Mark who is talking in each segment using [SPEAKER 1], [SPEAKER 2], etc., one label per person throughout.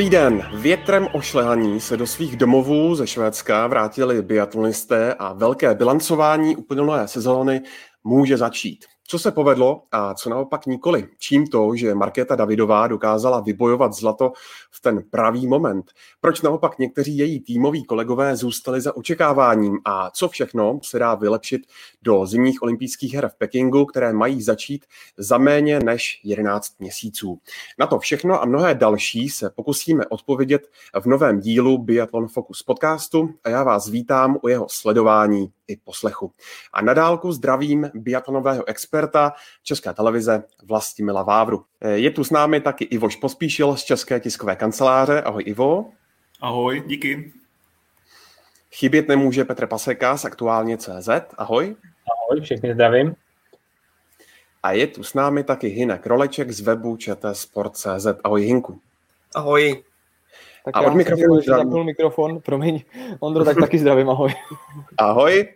[SPEAKER 1] Dobrý den. Větrem ošlehaní se do svých domovů ze Švédska vrátili biatlonisté a velké bilancování uplynulé sezóny může začít. Co se povedlo a co naopak nikoli? Čím to, že Markéta Davidová dokázala vybojovat zlato v ten pravý moment? Proč naopak někteří její týmoví kolegové zůstali za očekáváním? A co všechno se dá vylepšit do zimních olympijských her v Pekingu, které mají začít za méně než 11 měsíců? Na to všechno a mnohé další se pokusíme odpovědět v novém dílu Biathlon Focus podcastu a já vás vítám u jeho sledování i poslechu. A nadálku zdravím biatlonového experta České televize Vlastimila Vávru. Je tu s námi taky Ivoš Pospíšil z České tiskové kanceláře. Ahoj Ivo.
[SPEAKER 2] Ahoj, díky.
[SPEAKER 1] Chybět nemůže Petr Paseka z aktuálně CZ. Ahoj.
[SPEAKER 3] Ahoj, všechny zdravím.
[SPEAKER 1] A je tu s námi taky Hinek Roleček z webu ČT Sport.cz. Ahoj Hinku.
[SPEAKER 4] Ahoj.
[SPEAKER 3] Tak a od mikrofonu zdravím. mikrofon, promiň. Ondro, tak taky zdravím, ahoj.
[SPEAKER 1] Ahoj.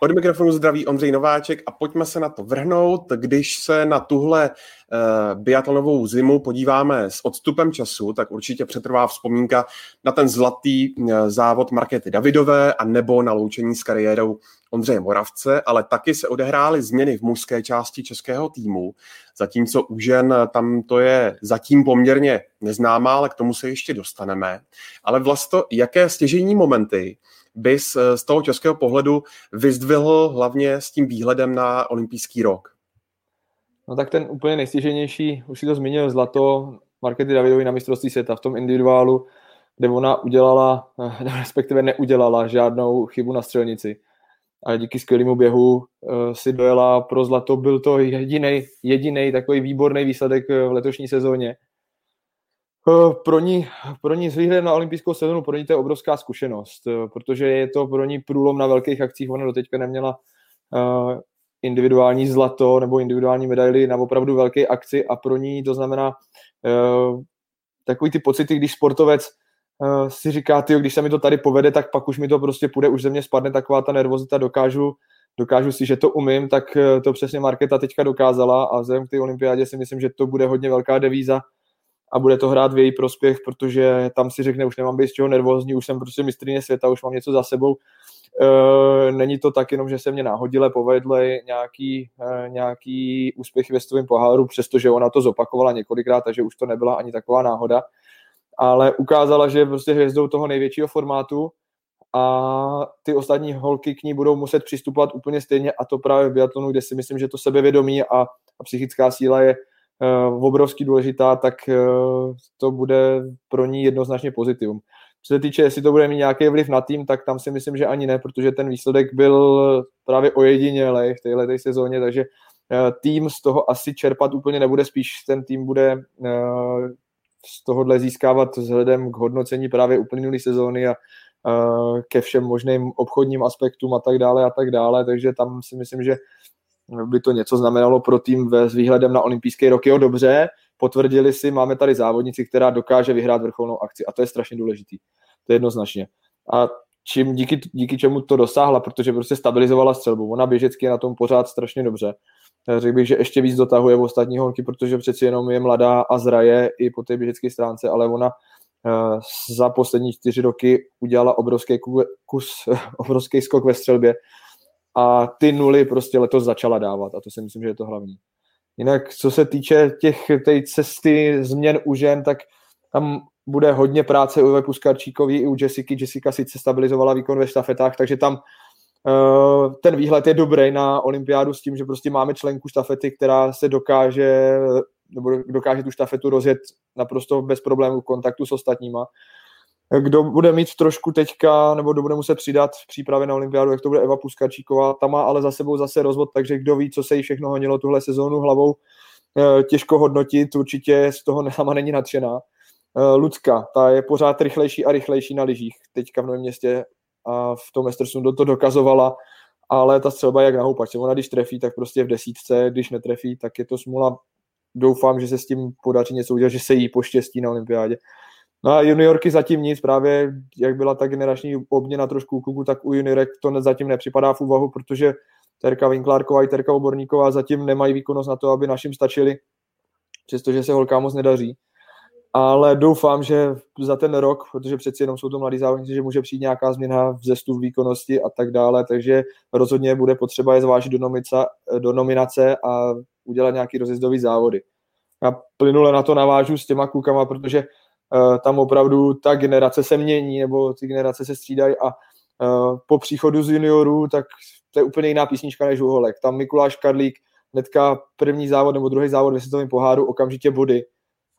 [SPEAKER 1] Od mikrofonu zdraví Ondřej Nováček a pojďme se na to vrhnout. Když se na tuhle uh, biatlonovou zimu podíváme s odstupem času, tak určitě přetrvá vzpomínka na ten zlatý uh, závod Markety Davidové a nebo na loučení s kariérou Ondřeje Moravce, ale taky se odehrály změny v mužské části českého týmu, zatímco u žen tam to je zatím poměrně neznámá, ale k tomu se ještě dostaneme. Ale vlastně jaké stěžení momenty bys z toho českého pohledu vyzdvihl hlavně s tím výhledem na olympijský rok?
[SPEAKER 3] No tak ten úplně nejstěženější, už si to zmínil, zlato Markety Davidovi na mistrovství světa v tom individuálu, kde ona udělala, respektive neudělala žádnou chybu na střelnici a díky skvělému běhu uh, si dojela pro zlato. Byl to jediný, jediný takový výborný výsledek v letošní sezóně. Uh, pro ní, pro ní s na olympijskou sezónu, pro ní to je obrovská zkušenost, uh, protože je to pro ní průlom na velkých akcích. Ona doteďka neměla uh, individuální zlato nebo individuální medaily na opravdu velké akci a pro ní to znamená takový ty pocity, když sportovec si říká, ty, když se mi to tady povede, tak pak už mi to prostě půjde, už ze mě spadne taková ta nervozita, dokážu, dokážu si, že to umím, tak to přesně Marketa teďka dokázala a vzhledem k té olympiádě si myslím, že to bude hodně velká devíza a bude to hrát v její prospěch, protože tam si řekne, už nemám být z čeho nervózní, už jsem prostě mistrně světa, už mám něco za sebou. E, není to tak jenom, že se mě náhodile povedly nějaký, e, nějaký úspěchy ve stovém poháru, přestože ona to zopakovala několikrát, takže už to nebyla ani taková náhoda ale ukázala, že je prostě hvězdou toho největšího formátu a ty ostatní holky k ní budou muset přistupovat úplně stejně a to právě v biatlonu, kde si myslím, že to sebevědomí a, a psychická síla je uh, obrovský důležitá, tak uh, to bude pro ní jednoznačně pozitivum. Co se týče, jestli to bude mít nějaký vliv na tým, tak tam si myslím, že ani ne, protože ten výsledek byl právě ojedinělej v této sezóně, takže uh, tým z toho asi čerpat úplně nebude, spíš ten tým bude z tohohle získávat vzhledem k hodnocení právě uplynulé sezóny a ke všem možným obchodním aspektům a tak dále a tak dále, takže tam si myslím, že by to něco znamenalo pro tým ve, s výhledem na olympijské roky. Jo, dobře, potvrdili si, máme tady závodnici, která dokáže vyhrát vrcholnou akci a to je strašně důležitý. To je jednoznačně. A čím díky, díky čemu to dosáhla, protože prostě stabilizovala střelbu. Ona běžecky je na tom pořád strašně dobře. Řekl bych, že ještě víc dotahuje v ostatní holky, protože přeci jenom je mladá a zraje i po té běžecké stránce, ale ona eh, za poslední čtyři roky udělala obrovský kus, obrovský skok ve střelbě a ty nuly prostě letos začala dávat a to si myslím, že je to hlavní. Jinak, co se týče těch té cesty změn u žen, tak tam bude hodně práce u Vepu i u Jessica. Jessica sice stabilizovala výkon ve štafetách, takže tam uh, ten výhled je dobrý na olympiádu s tím, že prostě máme členku štafety, která se dokáže nebo dokáže tu štafetu rozjet naprosto bez problémů v kontaktu s ostatníma. Kdo bude mít trošku teďka, nebo kdo bude muset přidat v přípravě na olympiádu, jak to bude Eva Puskačíková, ta má ale za sebou zase rozvod, takže kdo ví, co se jí všechno honilo tuhle sezónu hlavou, eh, těžko hodnotit, určitě z toho sama není nadšená. Eh, Lucka, ta je pořád rychlejší a rychlejší na lyžích. Teďka v Novém městě a v tom Estersundu to dokazovala, ale ta střelba je jak na houpačce. Ona když trefí, tak prostě v desítce, když netrefí, tak je to smula. Doufám, že se s tím podaří něco udělat, že se jí poštěstí na olympiádě. No a juniorky zatím nic, právě jak byla ta generační obměna trošku kuku, tak u juniorek to zatím nepřipadá v úvahu, protože Terka Vinklárková i Terka Oborníková zatím nemají výkonnost na to, aby našim stačili, přestože se holkám moc nedaří ale doufám, že za ten rok, protože přeci jenom jsou to mladí závodníci, že může přijít nějaká změna v zestu výkonnosti a tak dále, takže rozhodně bude potřeba je zvážit do, nomica, do nominace a udělat nějaký rozjezdový závody. Já plynule na to navážu s těma klukama, protože tam opravdu ta generace se mění, nebo ty generace se střídají a uh, po příchodu z juniorů, tak to je úplně jiná písnička než Uholek. Tam Mikuláš Karlík, hnedka první závod nebo druhý závod ve světovém poháru, okamžitě body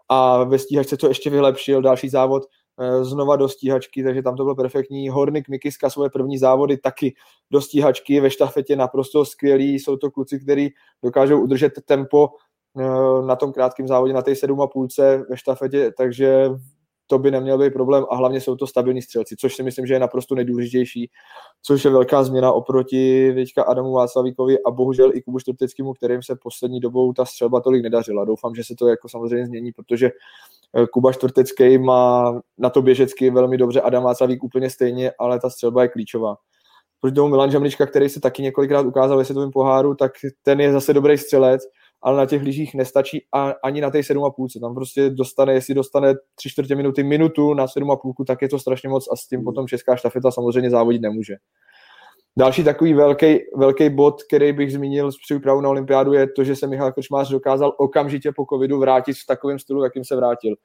[SPEAKER 3] a ve stíhačce to ještě vylepšil, další závod eh, znova do stíhačky, takže tam to bylo perfektní. Hornik Mikiska svoje první závody taky do stíhačky, ve štafetě naprosto skvělý, jsou to kluci, kteří dokážou udržet tempo eh, na tom krátkém závodě na té 7,5 ve štafetě, takže to by neměl být problém a hlavně jsou to stabilní střelci, což si myslím, že je naprosto nejdůležitější, což je velká změna oproti teďka Adamu Václavíkovi a bohužel i Kubu Štrteckému, kterým se poslední dobou ta střelba tolik nedařila. Doufám, že se to jako samozřejmě změní, protože eh, Kuba Čtvrtecký má na to běžecky velmi dobře, Adam Václavík úplně stejně, ale ta střelba je klíčová. Proti tomu Milan Žemlička, který se taky několikrát ukázal ve světovém poháru, tak ten je zase dobrý střelec, ale na těch lyžích nestačí a, ani na té 7,5. Tam prostě dostane, jestli dostane 3 čtvrtě minuty, minutu na 7,5, tak je to strašně moc a s tím potom česká štafeta samozřejmě závodit nemůže. Další takový velký, velký bod, který bych zmínil s přípravou na olympiádu, je to, že se Michal Krčmář dokázal okamžitě po covidu vrátit v takovém stylu, jakým se vrátil.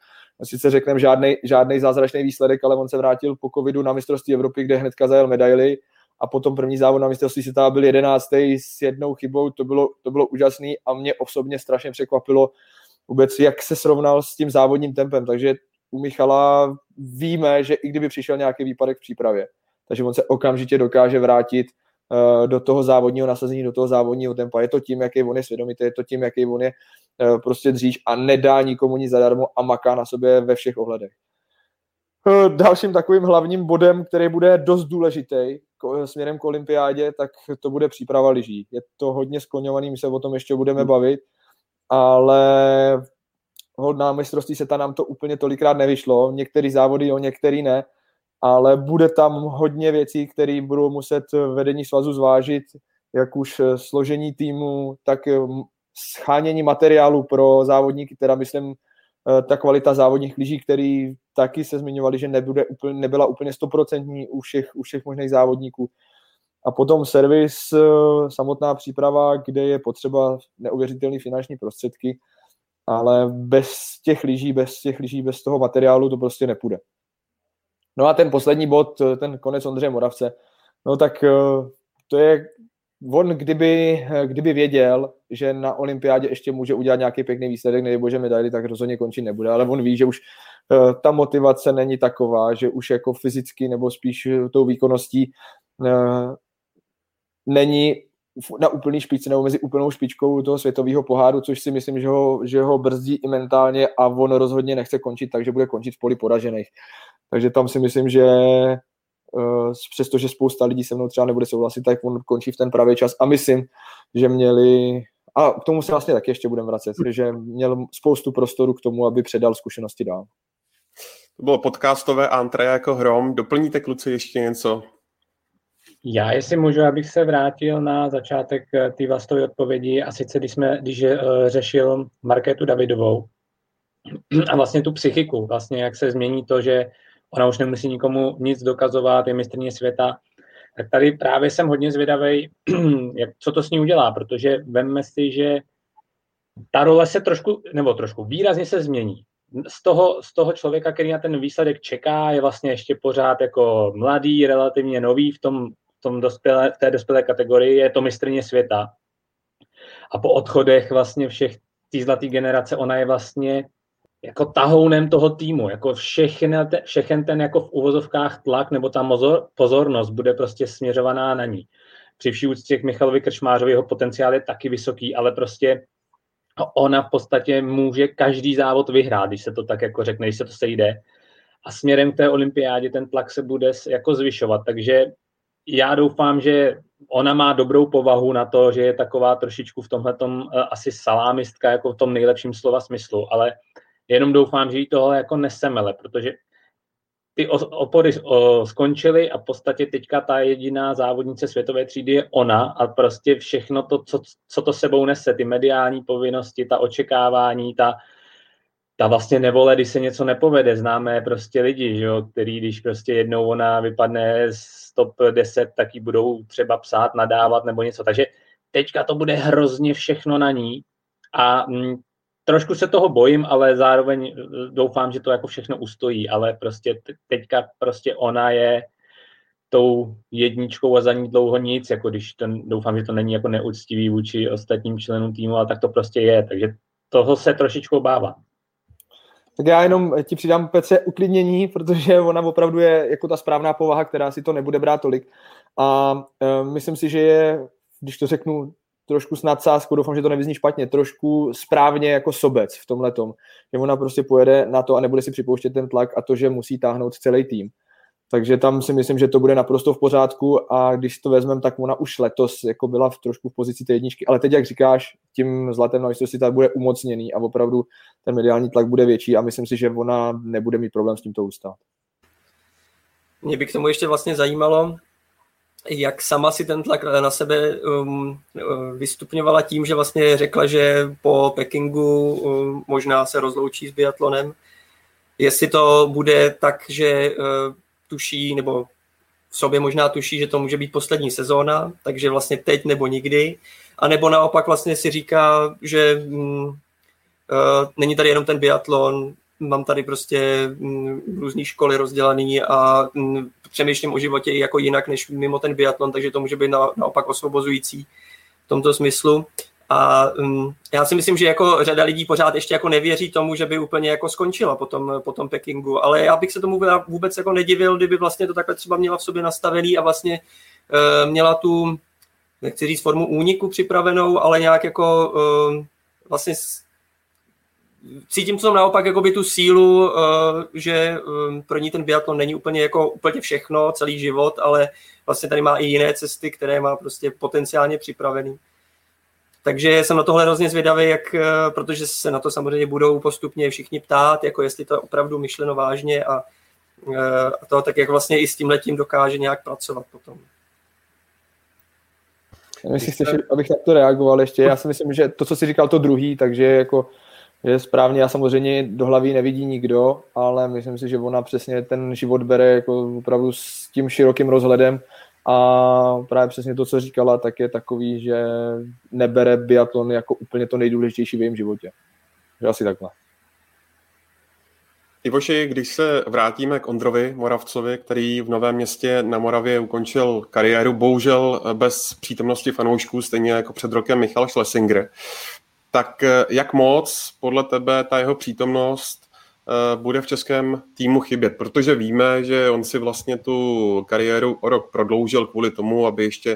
[SPEAKER 3] Sice řekneme žádný, žádný zázračný výsledek, ale on se vrátil po covidu na mistrovství Evropy, kde hnedka zajel medaily a potom první závod na mistrovství světa byl jedenáctý s jednou chybou, to bylo, to bylo úžasný a mě osobně strašně překvapilo vůbec, jak se srovnal s tím závodním tempem, takže u Michala víme, že i kdyby přišel nějaký výpadek v přípravě, takže on se okamžitě dokáže vrátit uh, do toho závodního nasazení, do toho závodního tempa. Je to tím, jaký on je svědomitý, je to tím, jaký on je uh, prostě dříž a nedá nikomu nic zadarmo a maká na sobě ve všech ohledech. Uh, dalším takovým hlavním bodem, který bude dost důležitý, směrem k olympiádě, tak to bude příprava lyží. Je to hodně skloňovaný, my se o tom ještě budeme bavit, ale hodná mistrovství se nám to úplně tolikrát nevyšlo. Některé závody jo, některý ne, ale bude tam hodně věcí, které budou muset vedení svazu zvážit, jak už složení týmu, tak schánění materiálu pro závodníky, teda myslím Eh, ta kvalita závodních lyží, který taky se zmiňovali, že nebude nebyla úplně stoprocentní u všech, u všech možných závodníků. A potom servis, eh, samotná příprava, kde je potřeba neuvěřitelné finanční prostředky, ale bez těch lyží, bez těch lyží, bez toho materiálu to prostě nepůjde. No a ten poslední bod, eh, ten konec Ondřeje Moravce, no tak to je on kdyby, kdyby věděl, že na olympiádě ještě může udělat nějaký pěkný výsledek, nebo že medaily, tak rozhodně končit nebude, ale on ví, že už uh, ta motivace není taková, že už jako fyzicky nebo spíš tou výkonností není na úplný špičce nebo mezi úplnou špičkou toho světového poháru, což si myslím, že ho, že ho brzdí i mentálně a on rozhodně nechce končit, takže bude končit v poli poražených. Takže tam si myslím, že přestože spousta lidí se mnou třeba nebude souhlasit, tak on končí v ten pravý čas a myslím, že měli a k tomu se vlastně taky ještě budeme vracet, že měl spoustu prostoru k tomu, aby předal zkušenosti dál.
[SPEAKER 1] To bylo podcastové antre jako hrom. Doplníte kluci ještě něco?
[SPEAKER 4] Já, jestli můžu, abych se vrátil na začátek eh, té vlastové odpovědi, a sice když, jsme, když uh, řešil Marketu Davidovou a vlastně tu psychiku, vlastně jak se změní to, že ona už nemusí nikomu nic dokazovat, je mistrně světa, tak tady právě jsem hodně zvědavý, jak, co to s ní udělá, protože vemme si, že ta role se trošku, nebo trošku výrazně se změní. Z toho, z toho člověka, který na ten výsledek čeká, je vlastně ještě pořád jako mladý, relativně nový v, tom, v, tom dospělé, v té dospělé kategorii, je to mistrně světa. A po odchodech vlastně všech té zlaté generace, ona je vlastně jako tahounem toho týmu, jako všechny, všechen ten jako v uvozovkách tlak nebo ta mozor, pozornost bude prostě směřovaná na ní. Při vší úctě k Michalovi Krčmářovi jeho potenciál je taky vysoký, ale prostě ona v podstatě může každý závod vyhrát, když se to tak jako řekne, když se to sejde. A směrem k té olympiádě ten tlak se bude jako zvyšovat, takže já doufám, že ona má dobrou povahu na to, že je taková trošičku v tomhle eh, asi salámistka, jako v tom nejlepším slova smyslu, ale Jenom doufám, že jí tohle jako nesemele, protože ty opory skončily a v podstatě teďka ta jediná závodnice světové třídy je ona a prostě všechno to, co, co to sebou nese, ty mediální povinnosti, ta očekávání, ta, ta vlastně nevole, když se něco nepovede, známe prostě lidi, že jo, který když prostě jednou ona vypadne z top 10, tak ji budou třeba psát, nadávat nebo něco. Takže teďka to bude hrozně všechno na ní a mm, trošku se toho bojím, ale zároveň eh, doufám, že to jako všechno ustojí, ale prostě teďka prostě ona je tou jedničkou a za ní dlouho nic, jako když ten, doufám, že to není jako neúctivý vůči ostatním členům týmu, ale tak to prostě je, takže toho se trošičku obávám.
[SPEAKER 3] Tak já jenom ti přidám Petře uklidnění, protože ona opravdu je jako ta správná povaha, která si to nebude brát tolik. A e, myslím si, že je, když to řeknu trošku s nadsázkou, doufám, že to nevyzní špatně, trošku správně jako sobec v tomhle tom, že ona prostě pojede na to a nebude si připouštět ten tlak a to, že musí táhnout celý tým. Takže tam si myslím, že to bude naprosto v pořádku a když to vezmeme, tak ona už letos jako byla v trošku v pozici té jedničky, ale teď, jak říkáš, tím zlatem na mistrovství tak bude umocněný a opravdu ten mediální tlak bude větší a myslím si, že ona nebude mít problém s tímto ustát.
[SPEAKER 5] Mě by k tomu ještě vlastně zajímalo, jak sama si ten tlak na sebe um, vystupňovala tím, že vlastně řekla, že po Pekingu um, možná se rozloučí s biatlonem. Jestli to bude tak, že uh, tuší, nebo v sobě možná tuší, že to může být poslední sezóna, takže vlastně teď nebo nikdy, a nebo naopak vlastně si říká, že mm, uh, není tady jenom ten biatlon, mám tady prostě mm, různé školy rozdělaný a mm, přemýšlím o životě i jako jinak než mimo ten biatlon, takže to může být na, naopak osvobozující v tomto smyslu. A um, já si myslím, že jako řada lidí pořád ještě jako nevěří tomu, že by úplně jako skončila po tom, po tom Pekingu, ale já bych se tomu vůbec jako nedivil, kdyby vlastně to takhle třeba měla v sobě nastavený a vlastně uh, měla tu, nechci říct formu úniku připravenou, ale nějak jako uh, vlastně cítím to naopak jako by tu sílu, uh, že um, pro ní ten biatlon není úplně jako úplně všechno, celý život, ale vlastně tady má i jiné cesty, které má prostě potenciálně připravený. Takže jsem na tohle hrozně zvědavý, jak, eh, protože se na to samozřejmě budou postupně všichni ptát, jako jestli to je opravdu myšleno vážně a, eh, a to tak, jak vlastně i s tím letím dokáže nějak pracovat potom.
[SPEAKER 3] Jestli chceš, abych na to reagoval ještě, já si myslím, že to, co jsi říkal, to druhý, takže jako je správně, já samozřejmě do hlavy nevidí nikdo, ale myslím si, že ona přesně ten život bere jako opravdu s tím širokým rozhledem a právě přesně to, co říkala, tak je takový, že nebere biatlon jako úplně to nejdůležitější v jejím životě. Že asi takhle.
[SPEAKER 1] Ivoši, když se vrátíme k Ondrovi Moravcovi, který v Novém městě na Moravě ukončil kariéru, bohužel bez přítomnosti fanoušků, stejně jako před rokem Michal Schlesinger, tak jak moc podle tebe ta jeho přítomnost Eh, bude v českém týmu chybět, protože víme, že on si vlastně tu kariéru o rok prodloužil kvůli tomu, aby ještě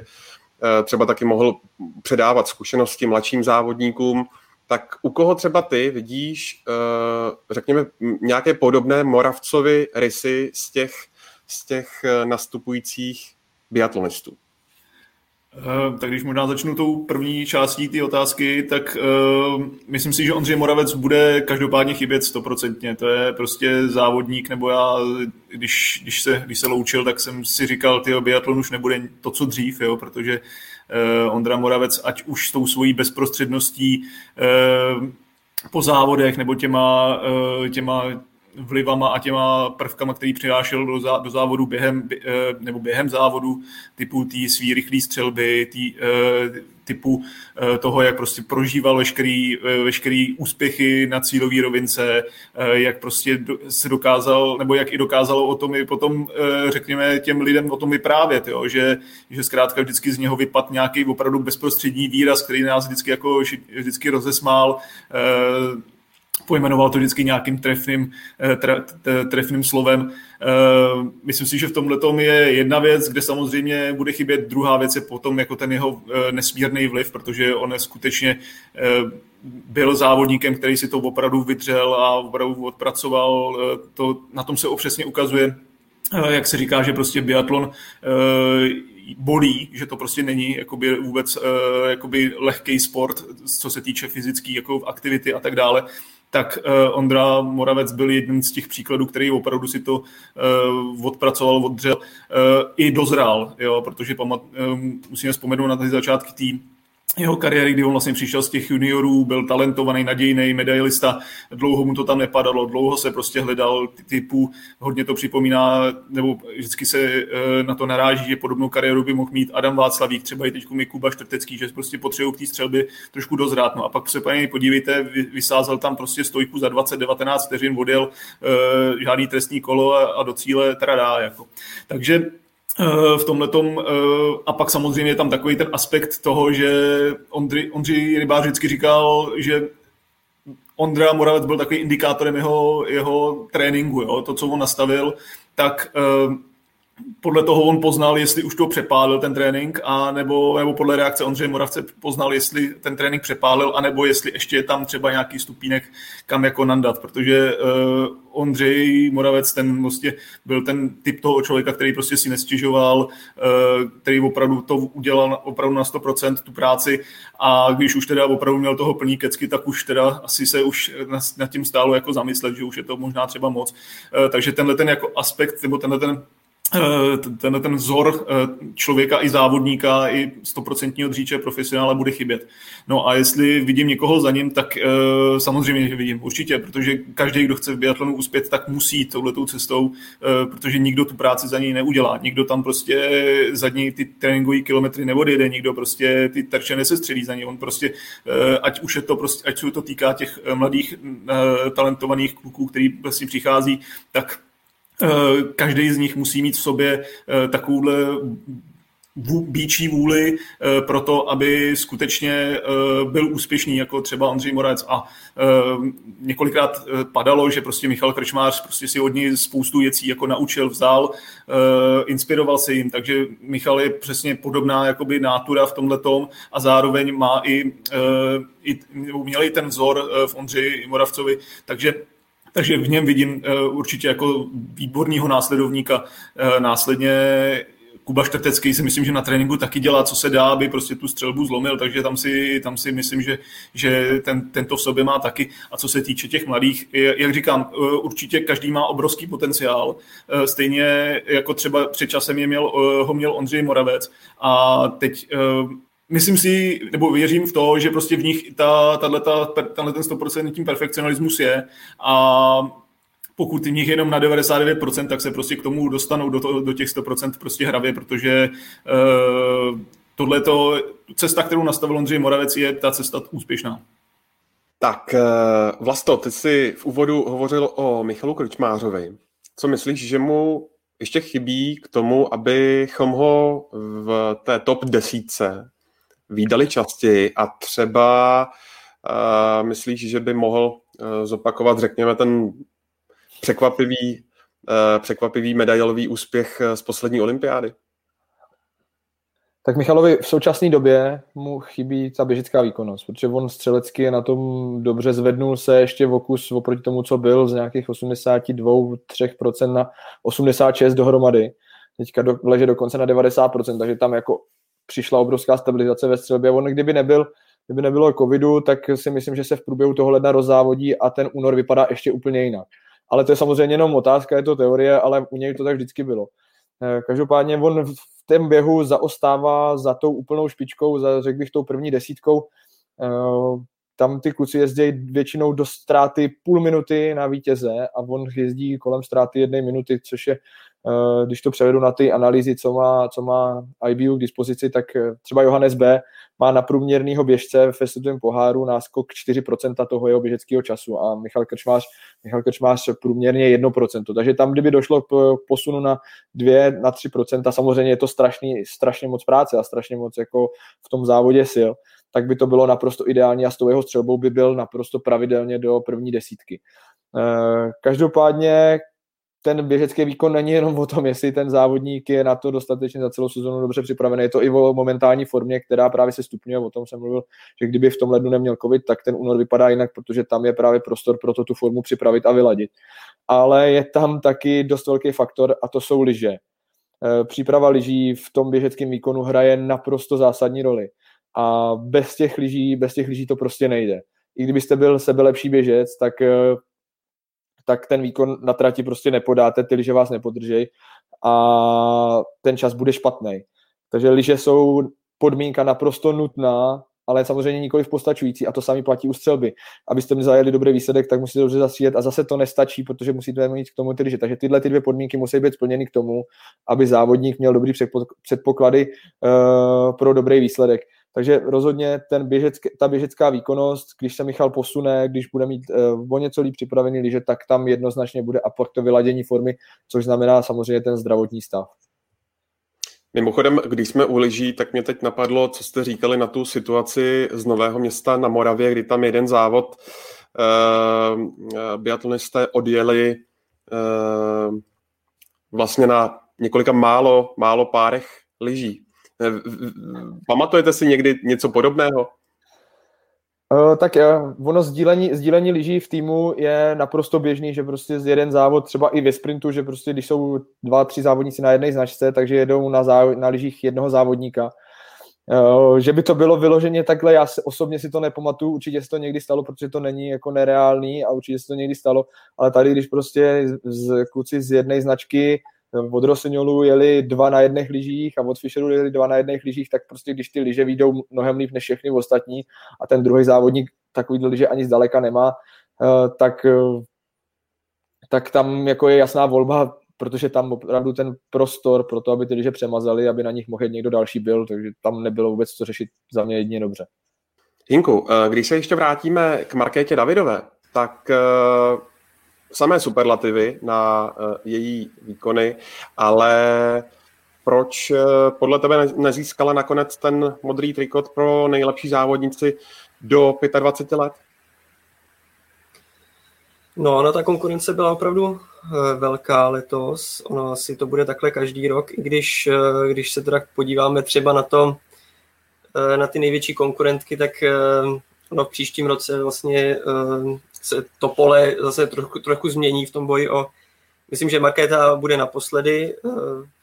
[SPEAKER 1] eh, třeba taky mohl předávat zkušenosti mladším závodníkům. Tak u koho třeba ty vidíš, eh, řekněme, nějaké podobné Moravcovi rysy z těch, z těch nastupujících biatlonistů?
[SPEAKER 2] Uh, tak když možná začnu tou první částí té otázky, tak uh, myslím si, že Ondřej Moravec bude každopádně chybět stoprocentně. To je prostě závodník, nebo já, když, když, se, když se loučil, tak jsem si říkal, ty biatlon už nebude to, co dřív, jo, protože uh, Ondra Moravec, ať už s tou svojí bezprostředností uh, po závodech nebo těma, těma vlivama a těma prvkama, který přinášel do, zá, do závodu během, eh, nebo během závodu, typu té svý rychlé střelby, tý, eh, typu eh, toho, jak prostě prožíval veškerý, veškerý úspěchy na cílové rovince, jak prostě se dokázal, nebo jak i dokázalo o tom i potom, řekněme, těm lidem o tom vyprávět, jo? Že, že zkrátka vždycky z něho vypad nějaký opravdu bezprostřední výraz, který nás vždycky jako vždycky rozesmál, pojmenoval to vždycky nějakým trefným, eh, tre, trefným slovem. Eh, myslím si, že v tomhle tom je jedna věc, kde samozřejmě bude chybět. Druhá věc je potom jako ten jeho eh, nesmírný vliv, protože on je skutečně byl závodníkem, který si to opravdu vydřel a opravdu odpracoval. To, na tom se přesně ukazuje, jak se říká, že prostě biatlon bolí, že to prostě není jakoby vůbec jakoby lehký sport, co se týče fyzické jako aktivity a tak dále tak uh, Ondra Moravec byl jeden z těch příkladů, který opravdu si to uh, odpracoval, oddřel, uh, i dozrál, jo, protože pamat, musíme vzpomenout na ty začátky té jeho kariéry, kdy on vlastně přišel z těch juniorů, byl talentovaný, nadějný medailista, dlouho mu to tam nepadalo, dlouho se prostě hledal typu, hodně to připomíná, nebo vždycky se eh, na to naráží, že podobnou kariéru by mohl mít Adam Václavík, třeba i teď mi Kuba Štrtecký, že prostě potřebují k té střelby trošku dozrát. No a pak se paní podívejte, vysázel tam prostě stojku za 20-19 vteřin, odjel uh, žádný trestní kolo a, a do cíle teda dá. Jako. Takže v tomhle tom, a pak samozřejmě je tam takový ten aspekt toho, že Ondři, Ondři Rybář vždycky říkal, že Ondra Moravec byl takový indikátorem jeho, jeho tréninku, jo? to, co on nastavil, tak podle toho on poznal, jestli už to přepálil ten trénink, a nebo, nebo podle reakce Ondřeje Moravce poznal, jestli ten trénink přepálil, anebo jestli ještě je tam třeba nějaký stupínek, kam jako nandat, protože uh, Ondřej Moravec ten prostě byl ten typ toho člověka, který prostě si nestěžoval, uh, který opravdu to udělal opravdu na 100% tu práci a když už teda opravdu měl toho plný kecky, tak už teda asi se už nad tím stálo jako zamyslet, že už je to možná třeba moc. Uh, takže tenhle ten jako aspekt, nebo tenhle ten ten, ten vzor eh, člověka i závodníka, i stoprocentního dříče profesionála bude chybět. No a jestli vidím někoho za ním, tak uh, samozřejmě, že vidím, určitě, protože každý, kdo chce v biatlonu uspět, tak musí touhletou cestou, protože nikdo tu práci za něj neudělá. Nikdo tam prostě za něj ty tréninkové kilometry neodjede, nikdo prostě ty terče nesestřelí za něj. On prostě, ať už je to prostě, ať se to týká těch mladých talentovaných kluků, který vlastně přichází, tak Eh, každý z nich musí mít v sobě eh, takovouhle býčí vůli eh, pro to, aby skutečně byl úspěšný, jako třeba Ondřej Moravec. A několikrát padalo, že prostě Michal Krčmář prostě si od něj spoustu věcí jako naučil, vzal, inspiroval se jim, takže Michal je přesně podobná jakoby nátura v tomhle tom a zároveň má i, i měl i ten vzor v Ondřeji Moravcovi, takže takže v něm vidím eh, určitě jako výborného následovníka. Eh, následně Kuba Štrtecký si myslím, že na tréninku taky dělá, co se dá, aby prostě tu střelbu zlomil, takže tam si, tam si myslím, že, že ten, tento v sobě má taky. A co se týče těch mladých, jak říkám, eh, určitě každý má obrovský potenciál. Stejně jako třeba před časem je měl, ho měl Ondřej Moravec a teď myslím si, nebo věřím v to, že prostě v nich ta, tato, tenhle ten 100% perfekcionalismus je a pokud v nich jenom na 99%, tak se prostě k tomu dostanou do, to, do těch 100% prostě hravě, protože uh, tohle to cesta, kterou nastavil Ondřej Moravec, je ta cesta úspěšná.
[SPEAKER 1] Tak, uh, Vlasto, ty jsi v úvodu hovořil o Michalu Krčmářovi. Co myslíš, že mu ještě chybí k tomu, abychom ho v té top desítce výdali častěji a třeba uh, myslíš, že by mohl uh, zopakovat, řekněme, ten překvapivý, uh, překvapivý medailový úspěch z poslední olympiády?
[SPEAKER 3] Tak Michalovi v současné době mu chybí ta běžická výkonnost, protože on střelecky je na tom dobře zvednul se ještě v okus oproti tomu, co byl z nějakých 82-3% na 86 dohromady. Teďka do, leže dokonce na 90%, takže tam jako přišla obrovská stabilizace ve střelbě. On kdyby nebyl, kdyby nebylo covidu, tak si myslím, že se v průběhu toho ledna rozzávodí a ten únor vypadá ještě úplně jinak. Ale to je samozřejmě jenom otázka, je to teorie, ale u něj to tak vždycky bylo. Eh, každopádně on v tom běhu zaostává za tou úplnou špičkou, za, řekl bych, tou první desítkou. Eh, tam ty kluci jezdí většinou do ztráty půl minuty na vítěze a on jezdí kolem ztráty jedné minuty, což je když to převedu na ty analýzy, co má, co má IBU k dispozici, tak eh, třeba Johannes B. má na průměrného běžce v světovém poháru náskok 4% toho jeho běžeckého času a Michal Krčmář, Michal Krčmář průměrně 1%. Takže tam, kdyby došlo k posunu na 2, na 3%, samozřejmě je to strašný, strašně moc práce a strašně moc jako v tom závodě sil, tak by to bylo naprosto ideální a s tou jeho střelbou by byl naprosto pravidelně do první desítky. Eh, každopádně ten běžecký výkon není jenom o tom, jestli ten závodník je na to dostatečně za celou sezonu dobře připravený. Je to i o momentální formě, která právě se stupňuje. O tom jsem mluvil, že kdyby v tom lednu neměl covid, tak ten únor vypadá jinak, protože tam je právě prostor pro to tu formu připravit a vyladit. Ale je tam taky dost velký faktor a to jsou lyže. E, příprava lyží v tom běžeckém výkonu hraje naprosto zásadní roli. A bez těch lyží, bez těch lyží to prostě nejde. I kdybyste byl sebe lepší běžec, tak e, tak ten výkon na trati prostě nepodáte, ty liže vás nepodržej a ten čas bude špatný. Takže liže jsou podmínka naprosto nutná ale samozřejmě nikoli v postačující a to sami platí u střelby. Abyste mi zajeli dobrý výsledek, tak musíte dobře zastřílet a zase to nestačí, protože musíte mít k tomu ty lyže. Takže tyhle ty dvě podmínky musí být splněny k tomu, aby závodník měl dobrý předpoklady uh, pro dobrý výsledek. Takže rozhodně ten běžeck, ta běžecká výkonnost, když se Michal posune, když bude mít uh, o něco líp připravený lyže, tak tam jednoznačně bude aport to vyladění formy, což znamená samozřejmě ten zdravotní stav.
[SPEAKER 1] Mimochodem, když jsme u lyží, tak mě teď napadlo, co jste říkali na tu situaci z Nového města na Moravě, kdy tam jeden závod uh, biatlonisté odjeli uh, vlastně na několika málo, málo párech lyží. Pamatujete si někdy něco podobného?
[SPEAKER 3] Uh, tak uh, ono sdílení, sdílení lyží v týmu je naprosto běžný, že prostě z jeden závod, třeba i ve sprintu, že prostě když jsou dva, tři závodníci na jedné značce, takže jedou na, záv- na lyžích jednoho závodníka. Že by to bylo vyloženě takhle, já osobně si to nepamatuju, určitě se to někdy stalo, protože to není jako nereálný a určitě se to někdy stalo, ale tady, když prostě z, kluci z jedné značky od Rossignolu jeli dva na jedných lyžích a od Fisheru jeli dva na jedných lyžích, tak prostě když ty lyže výjdou mnohem líp než všechny ostatní a ten druhý závodník takový lyže ani zdaleka nemá, eh, tak, eh, tak tam jako je jasná volba, protože tam opravdu ten prostor pro to, aby ty lyže přemazali, aby na nich mohl někdo další byl, takže tam nebylo vůbec co řešit za mě jedině dobře.
[SPEAKER 1] Hinku, eh, když se ještě vrátíme k Markétě Davidové, tak samé superlativy na uh, její výkony, ale proč uh, podle tebe nezískala nakonec ten modrý trikot pro nejlepší závodnici do 25 let?
[SPEAKER 5] No, ona ta konkurence byla opravdu uh, velká letos. Ono asi to bude takhle každý rok, i když, když se teda podíváme třeba na to, na ty největší konkurentky, tak ono v příštím roce vlastně se to pole zase trochu, trochu změní v tom boji o, myslím, že Markéta bude naposledy eh,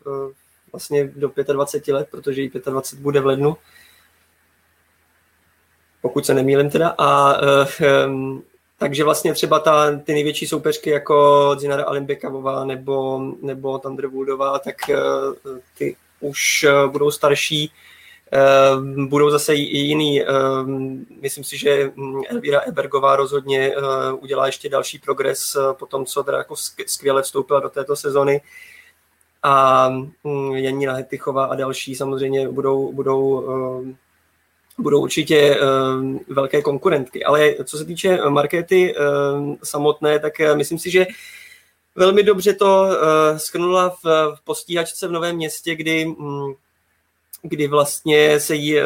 [SPEAKER 5] eh, vlastně do 25 let, protože jí 25 bude v lednu, pokud se nemýlim teda. A um, takže vlastně třeba ta, ty největší soupeřky jako Zinara Alimbekavová nebo, nebo Thunderwoodová, tak ty už budou starší, budou zase i jiný. Ehm, myslím si, že mm, Elvira Ebergová rozhodně eh, udělá ještě další progres eh, po tom, co teda jako skvěle vstoupila do této sezony. A mm, Janina Hetychová a další samozřejmě budou, budou ehm, budou určitě velké konkurentky. Ale co se týče markety samotné, tak eh, myslím si, že velmi dobře to schrnula v, v postíhačce v Novém městě, kdy mm, kdy vlastně se jí uh,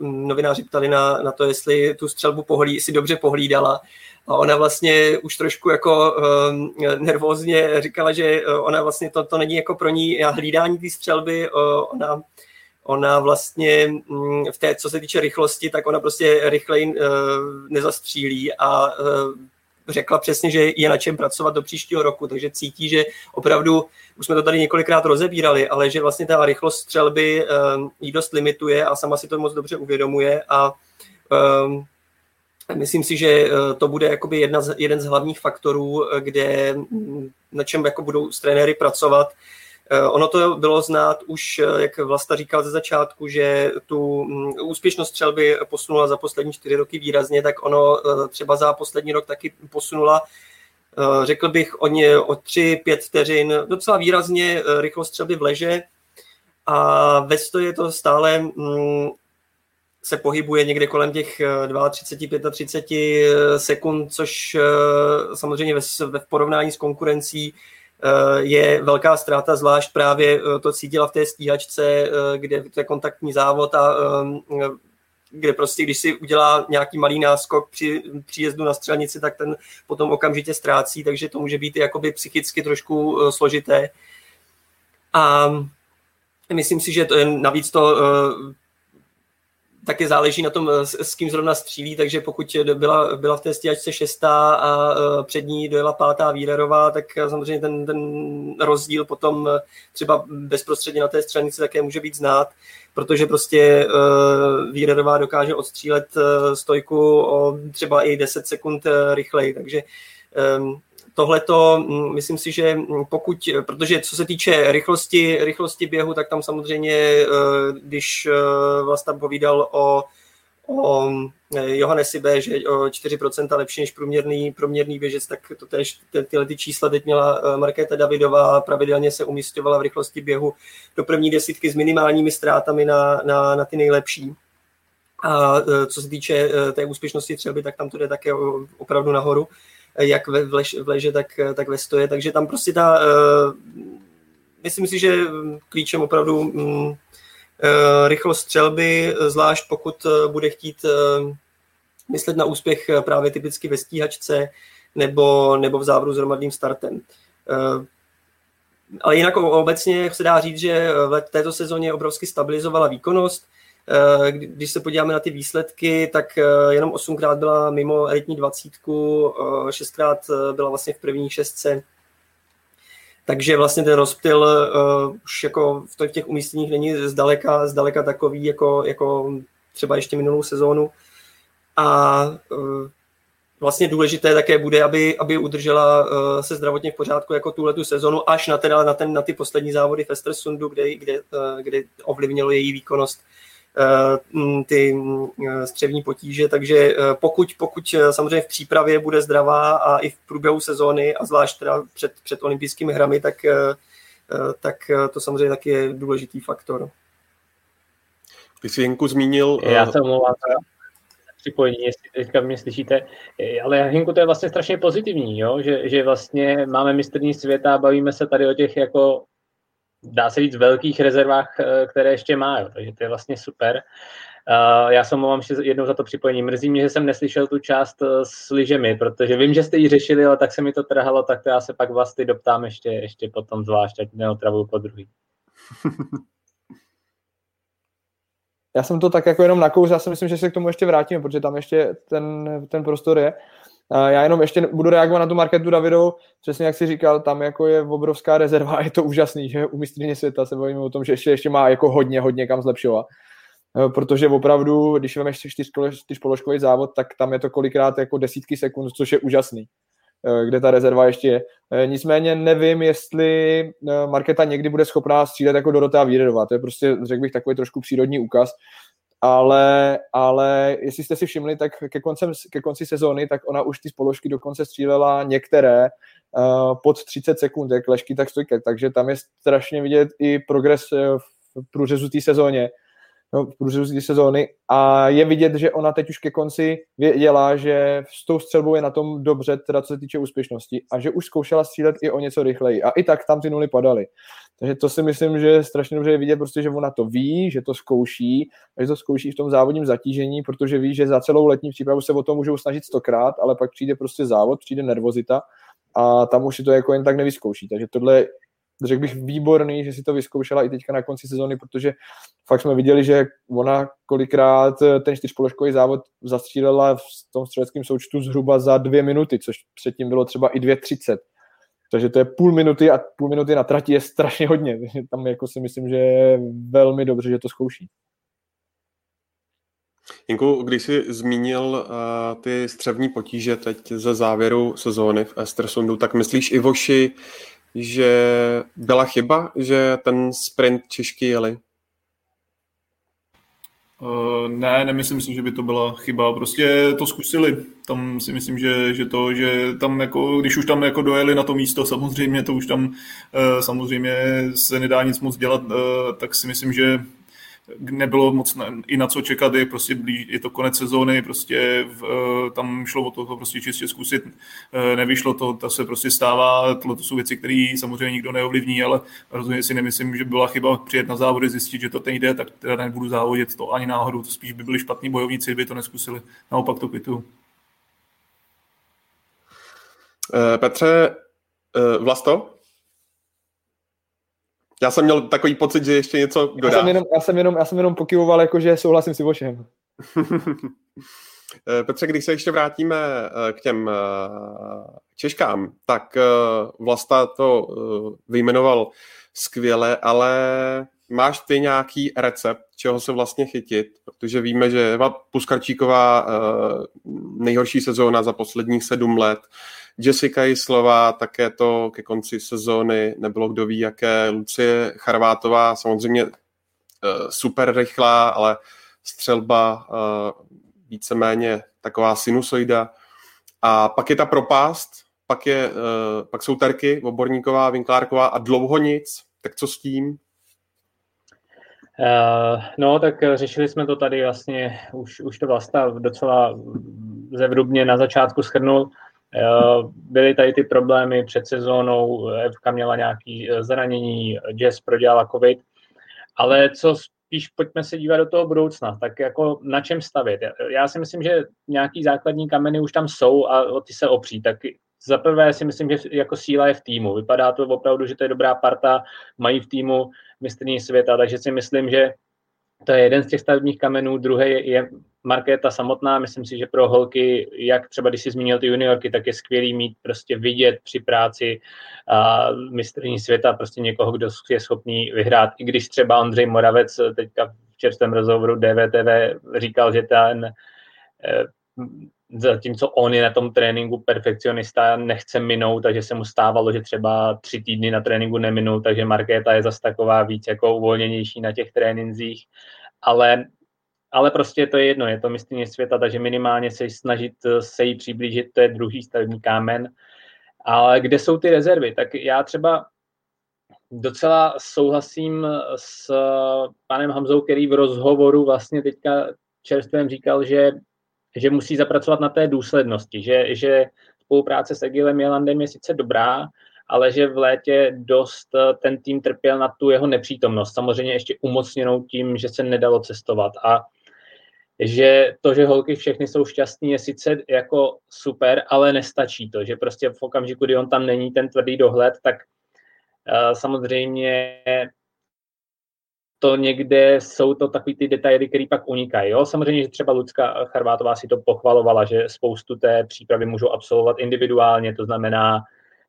[SPEAKER 5] novináři ptali na, na to, jestli tu střelbu pohlí, si dobře pohlídala. A ona vlastně už trošku jako uh, nervózně říkala, že uh, ona vlastně to, to není jako pro ní hlídání té střelby, uh, ona ona vlastně um, v té, co se týče rychlosti, tak ona prostě rychleji nezastřílí a řekla přesně, že je na čem pracovat do příštího roku, takže cítí, že opravdu, už jsme to tady několikrát rozebírali, ale že vlastně ta rychlost střelby um, jí dost limituje a sama si to moc dobře uvědomuje a um, Myslím si, že eh, to bude jakoby jedna z, jeden z hlavních faktorů, eh, kde mm, na čem jako budou s trenéry pracovat, ono to bylo znát už, eh, jak Vlasta říkal ze začátku, že tu mm, úspěšnost střelby posunula za poslední čtyři roky výrazně, tak ono eh, třeba za poslední rok taky posunula řekl bych o, ně, o tři, pět vteřin, docela výrazně rychlost střelby v leže. A ve je to stále mm, se pohybuje někde kolem těch 32, 35 sekund, což samozřejmě ve, v porovnání s konkurencí Eh, je velká ztráta, zvlášť právě eh, to cítila v té stíhačce, eh, kde to je kontaktní závod a kde prostě, když si udělá nějaký malý náskok při příjezdu na střelnici, tak ten potom okamžitě ztrácí, takže to může být jakoby psychicky trošku složité. A myslím si, že to je, navíc to taky záleží na tom, s, s kým zrovna střílí, takže pokud byla, byla v té stíhačce šestá a uh, před ní dojela pátá Vílerová, tak samozřejmě ten, ten rozdíl potom třeba bezprostředně na té střelnici také může být znát, protože prostě uh, dokáže odstřílet uh, stojku o třeba i 10 sekund uh, rychleji, takže um, tohle to, mm, myslím si, že mm, pokud, protože co se týče rychlosti, rychlosti běhu, tak tam samozřejmě, eh, když eh, vlastně povídal o, o Johannesi B, že o 4% lepší než průměrný, průměrný běžec, tak to tež, ty, tyhle ty čísla teď měla Markéta Davidová, pravidelně se umistovala v rychlosti běhu do první desítky s minimálními ztrátami na, na, na ty nejlepší. A co se týče té úspěšnosti třeba, tak tam to jde také opravdu nahoru jak ve, v, lež, v leže, tak, tak ve stoje, takže tam prostě ta, uh, myslím si, že klíčem opravdu um, uh, rychlost střelby, zvlášť pokud uh, bude chtít myslet na úspěch právě typicky ve stíhačce nebo, nebo v závodu s hromadným startem. Ale jinak obecně se dá říct, že v této sezóně obrovsky stabilizovala výkonnost, Eh, když se podíváme na ty výsledky, tak eh, jenom osmkrát byla mimo elitní dvacítku, eh, šestkrát byla vlastně v první šestce. Takže vlastně ten rozptyl uh, už jako v těch umístěních není zdaleka, zdaleka takový, jako, jako třeba ještě minulou sezónu. A uh, vlastně důležité také bude, aby, aby udržela uh, se zdravotně v pořádku jako tuhle tu sezonu až na, teda, na, ten, na ty poslední závody v Estersundu, kde, kde, uh, kde ovlivnilo její výkonnost Eh, ty eh, střevní potíže, takže eh, pokud, pokud samozřejmě v přípravě bude zdravá a i v průběhu sezóny a zvlášť teda před, před olympijskými hrami, tak, tak to samozřejmě taky je důležitý faktor.
[SPEAKER 1] Ty jsi Jinku zmínil...
[SPEAKER 4] Já se omlouvám připojení, jestli teďka mě slyšíte, ale Hinku to je vlastně strašně pozitivní, jo? Že, že vlastně máme mistrní světa a bavíme se tady o těch jako dá se říct, velkých rezervách, eh, které ještě má, jo. takže to je vlastně super. Uh, já se omlouvám ještě jednou za to připojení. Mrzí mě, že jsem neslyšel tu část uh, s lyžemi, protože vím, že jste ji řešili, ale tak se mi to trhalo, tak to já se pak vás ty doptám ještě, ještě potom zvlášť, ať neotravuju po druhý.
[SPEAKER 3] Já jsem to tak jako jenom nakous, já si myslím, že se k tomu ještě vrátíme, protože tam ještě ten, ten prostor je. Já jenom ještě budu reagovat na tu marketu Davidou, přesně jak si říkal, tam jako je obrovská rezerva a je to úžasný, že u mistrně světa se bavíme o tom, že ještě, ještě má jako hodně, hodně kam zlepšovat. Eh, protože opravdu, když vemeš čtyřpoložkový závod, tak tam je to kolikrát jako desítky sekund, což je úžasný eh, kde ta rezerva ještě je. Eh, nicméně nevím, jestli Marketa někdy bude schopná střílet jako Dorota Víredová. To je prostě, řekl bych, takový trošku přírodní úkaz ale, ale jestli jste si všimli, tak ke, koncem, ke konci sezóny, tak ona už ty spoložky dokonce střílela některé uh, pod 30 sekund, jak lešky, tak stojky, takže tam je strašně vidět i progres eh, v průřezu té sezóně no, v průřezu sezóny a je vidět, že ona teď už ke konci věděla, že s tou střelbou je na tom dobře, teda co se týče úspěšnosti a že už zkoušela střílet i o něco rychleji a i tak tam ty nuly padaly. Takže to si myslím, že je strašně dobře vidět, prostě, že ona to ví, že to zkouší a že to zkouší v tom závodním zatížení, protože ví, že za celou letní přípravu se o tom můžou snažit stokrát, ale pak přijde prostě závod, přijde nervozita a tam už si to jako jen tak nevyzkouší. Takže tohle řekl bych, výborný, že si to vyzkoušela i teďka na konci sezóny, protože fakt jsme viděli, že ona kolikrát ten čtyřpoložkový závod zastřílela v tom střeleckém součtu zhruba za dvě minuty, což předtím bylo třeba i dvě třicet. Takže to je půl minuty a půl minuty na trati je strašně hodně. Tam jako si myslím, že je velmi dobře, že to zkouší.
[SPEAKER 1] Jinku, když jsi zmínil uh, ty střevní potíže teď ze závěru sezóny v Estersundu, tak myslíš Ivoši že byla chyba, že ten sprint Češky jeli?
[SPEAKER 2] Uh, ne, nemyslím si, že by to byla chyba. Prostě to zkusili. Tam si myslím, že, že to, že tam jako, když už tam jako dojeli na to místo, samozřejmě to už tam uh, samozřejmě se nedá nic moc dělat, uh, tak si myslím, že nebylo moc na, i na co čekat, je prostě blíž, je to konec sezóny, prostě v, eh, tam šlo o to, to prostě čistě zkusit, eh, nevyšlo to, to se prostě stává, tohle to jsou věci, které samozřejmě nikdo neovlivní, ale rozhodně si nemyslím, že byla chyba přijet na závody, zjistit, že to nejde, tak teda nebudu závodit, to ani náhodou, to spíš by byli špatní bojovníci, kdyby to neskusili, naopak to pitu.
[SPEAKER 1] Eh, Petře, Vlasto, já jsem měl takový pocit, že ještě něco dodá.
[SPEAKER 3] Já jsem jenom, já jsem jenom, já jsem jenom pokyvoval, jako, že souhlasím s Ivošem.
[SPEAKER 1] Eh, Petře, když se ještě vrátíme eh, k těm eh, Češkám, tak Vlasta to vyjmenoval skvěle, ale máš ty nějaký recept, čeho se vlastně chytit? Protože víme, že Eva Puskarčíková nejhorší sezóna za posledních sedm let, Jessica Jislová, také to ke konci sezóny nebylo kdo ví jaké. Lucie Charvátová samozřejmě eh, super rychlá, ale střelba víceméně taková sinusoida. A pak je ta propást, pak, je, pak jsou terky, Oborníková, Vinklárková a dlouho nic. Tak co s tím?
[SPEAKER 4] No, tak řešili jsme to tady vlastně, už, už to Vlasta docela zevrubně na začátku schrnul. Uh, byly tady ty problémy před sezónou, Evka měla nějaké zranění, Jazz prodělala covid, ale co spíš pojďme se dívat do toho budoucna, tak jako na čem stavit. Já si myslím, že nějaký základní kameny už tam jsou a o ty se opří, tak za prvé si myslím, že jako síla je v týmu. Vypadá to opravdu, že to je dobrá parta, mají v týmu mistrní světa, takže si myslím, že to je jeden z těch stavebních kamenů. Druhý je markéta samotná. Myslím si, že pro holky, jak třeba když si zmínil ty juniorky, tak je skvělý mít prostě vidět při práci a mistrní světa prostě někoho, kdo je schopný vyhrát. I když třeba Ondřej Moravec teďka v čerstvém rozhovoru DVTV říkal, že ten eh, zatímco on je na tom tréninku perfekcionista, nechce minout, takže se mu stávalo, že třeba tři týdny na tréninku neminul, takže Markéta je zase taková víc jako uvolněnější na těch trénincích, ale, ale prostě to je jedno, je to mistrně světa, takže minimálně se snažit se jí přiblížit, to je druhý stavební kámen. Ale kde jsou ty rezervy? Tak já třeba docela souhlasím s panem Hamzou, který v rozhovoru vlastně teďka čerstvém říkal, že že musí zapracovat na té důslednosti, že, že spolupráce s Egilem Jelandem je sice dobrá, ale že v létě dost eh, ten tým trpěl na tu jeho nepřítomnost. Samozřejmě ještě umocněnou tím, že se nedalo cestovat. A že to, že holky všechny jsou šťastní, je sice jako super, ale nestačí to, že prostě v okamžiku, kdy on tam není ten tvrdý dohled, tak uh, samozřejmě to někde jsou to takový ty detaily, které pak unikají. Jo? Samozřejmě, že třeba Lucka Charvátová si to pochvalovala, že spoustu té přípravy můžou absolvovat individuálně, to znamená,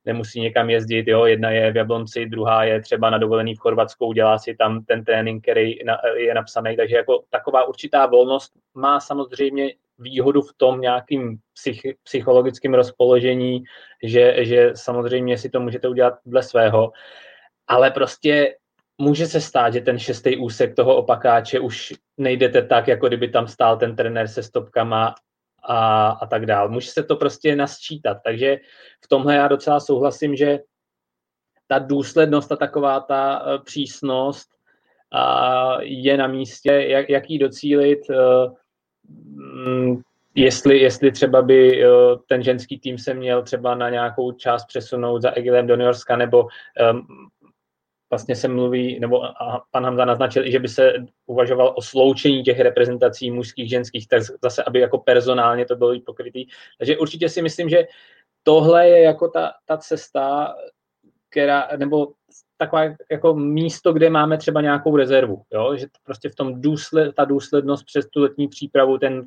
[SPEAKER 4] nemusí někam jezdit, jo? jedna je v Jablonci, druhá je třeba na dovolený v Chorvatsku, udělá si tam ten trénink, který je napsaný, takže jako taková určitá volnost má samozřejmě výhodu v tom nějakým psych, psychologickém rozpoložení, že, že samozřejmě si to můžete udělat dle svého, ale prostě může se stát, že ten šestý úsek toho opakáče už nejdete tak, jako kdyby tam stál ten trenér se stopkama a, a tak dál. Může se to prostě nasčítat. Takže v tomhle já docela souhlasím, že ta důslednost a taková ta uh, přísnost uh, je na místě, jak, jak jí docílit, uh, jestli, jestli třeba by uh, ten ženský tým se měl třeba na nějakou část přesunout za Egilem do New Yorkska, nebo vlastně se mluví, nebo a pan Hamza naznačil že by se uvažoval o sloučení těch reprezentací mužských, ženských, tak zase, aby jako personálně to bylo pokrytý. Takže určitě si myslím, že tohle je jako ta, ta cesta, která, nebo taková jako místo, kde máme třeba nějakou rezervu, jo? že prostě v tom důsled, ta důslednost přes tu letní přípravu, ten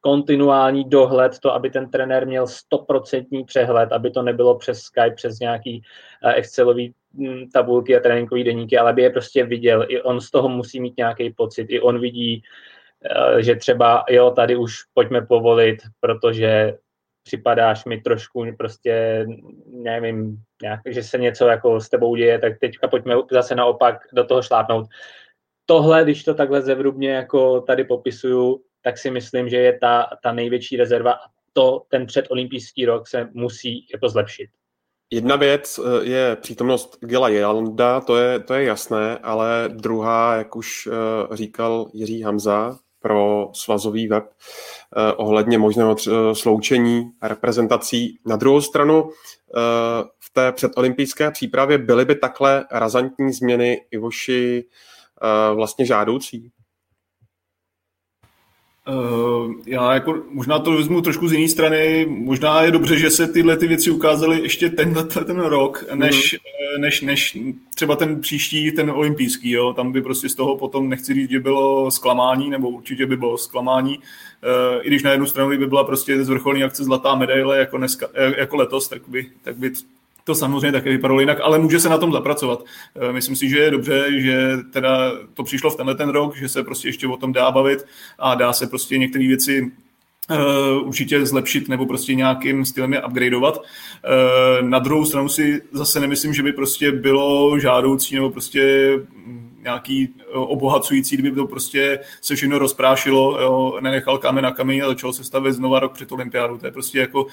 [SPEAKER 4] kontinuální dohled, to, aby ten trenér měl stoprocentní přehled, aby to nebylo přes Skype, přes nějaký uh, Excelový tabulky a tréninkový deníky, ale aby je prostě viděl. I on z toho musí mít nějaký pocit. I on vidí, uh, že třeba jo, tady už pojďme povolit, protože připadáš mi trošku prostě, nevím, nějak, že se něco jako s tebou děje, tak teďka pojďme zase naopak do toho šlápnout. Tohle, když to takhle zevrubně jako tady popisuju, tak si myslím, že je ta, ta největší rezerva a to ten předolympijský rok se musí jako zlepšit.
[SPEAKER 1] Jedna věc eh, je přítomnost Gila Jelanda, to je, to je jasné, ale druhá, jak už eh, říkal Jiří Hamza pro svazový web eh, ohledně možného sloučení reprezentací. Na druhou stranu v té předolympijské přípravě byly by takhle razantní změny Ivoši vlastně žádoucí?
[SPEAKER 2] Uh, já jako možná to vezmu trošku z jiné strany. Možná je dobře, že se tyhle ty věci ukázaly ještě tenhle ten rok, než, mm. než, než třeba ten příští, ten olympijský. Jo? Tam by prostě z toho potom, nechci říct, že bylo zklamání, nebo určitě by bylo zklamání. Uh, I když na jednu stranu by byla prostě z vrcholní akce zlatá medaile jako, dneska, jako letos, tak by, tak by to samozřejmě také vypadalo jinak, ale může se na tom zapracovat. Eh, myslím si, že je dobře, že teda to přišlo v tenhle ten rok, že se prostě ještě o tom dá bavit a dá se prostě některé věci Uh, určitě zlepšit nebo prostě nějakým stylem je upgradeovat. Uh, na druhou stranu si zase nemyslím, že by prostě bylo žádoucí nebo prostě nějaký obohacující, kdyby to prostě se všechno rozprášilo, jo, nenechal kámen na kameni a začalo se stavět znova rok před olympiádou. To je prostě jako,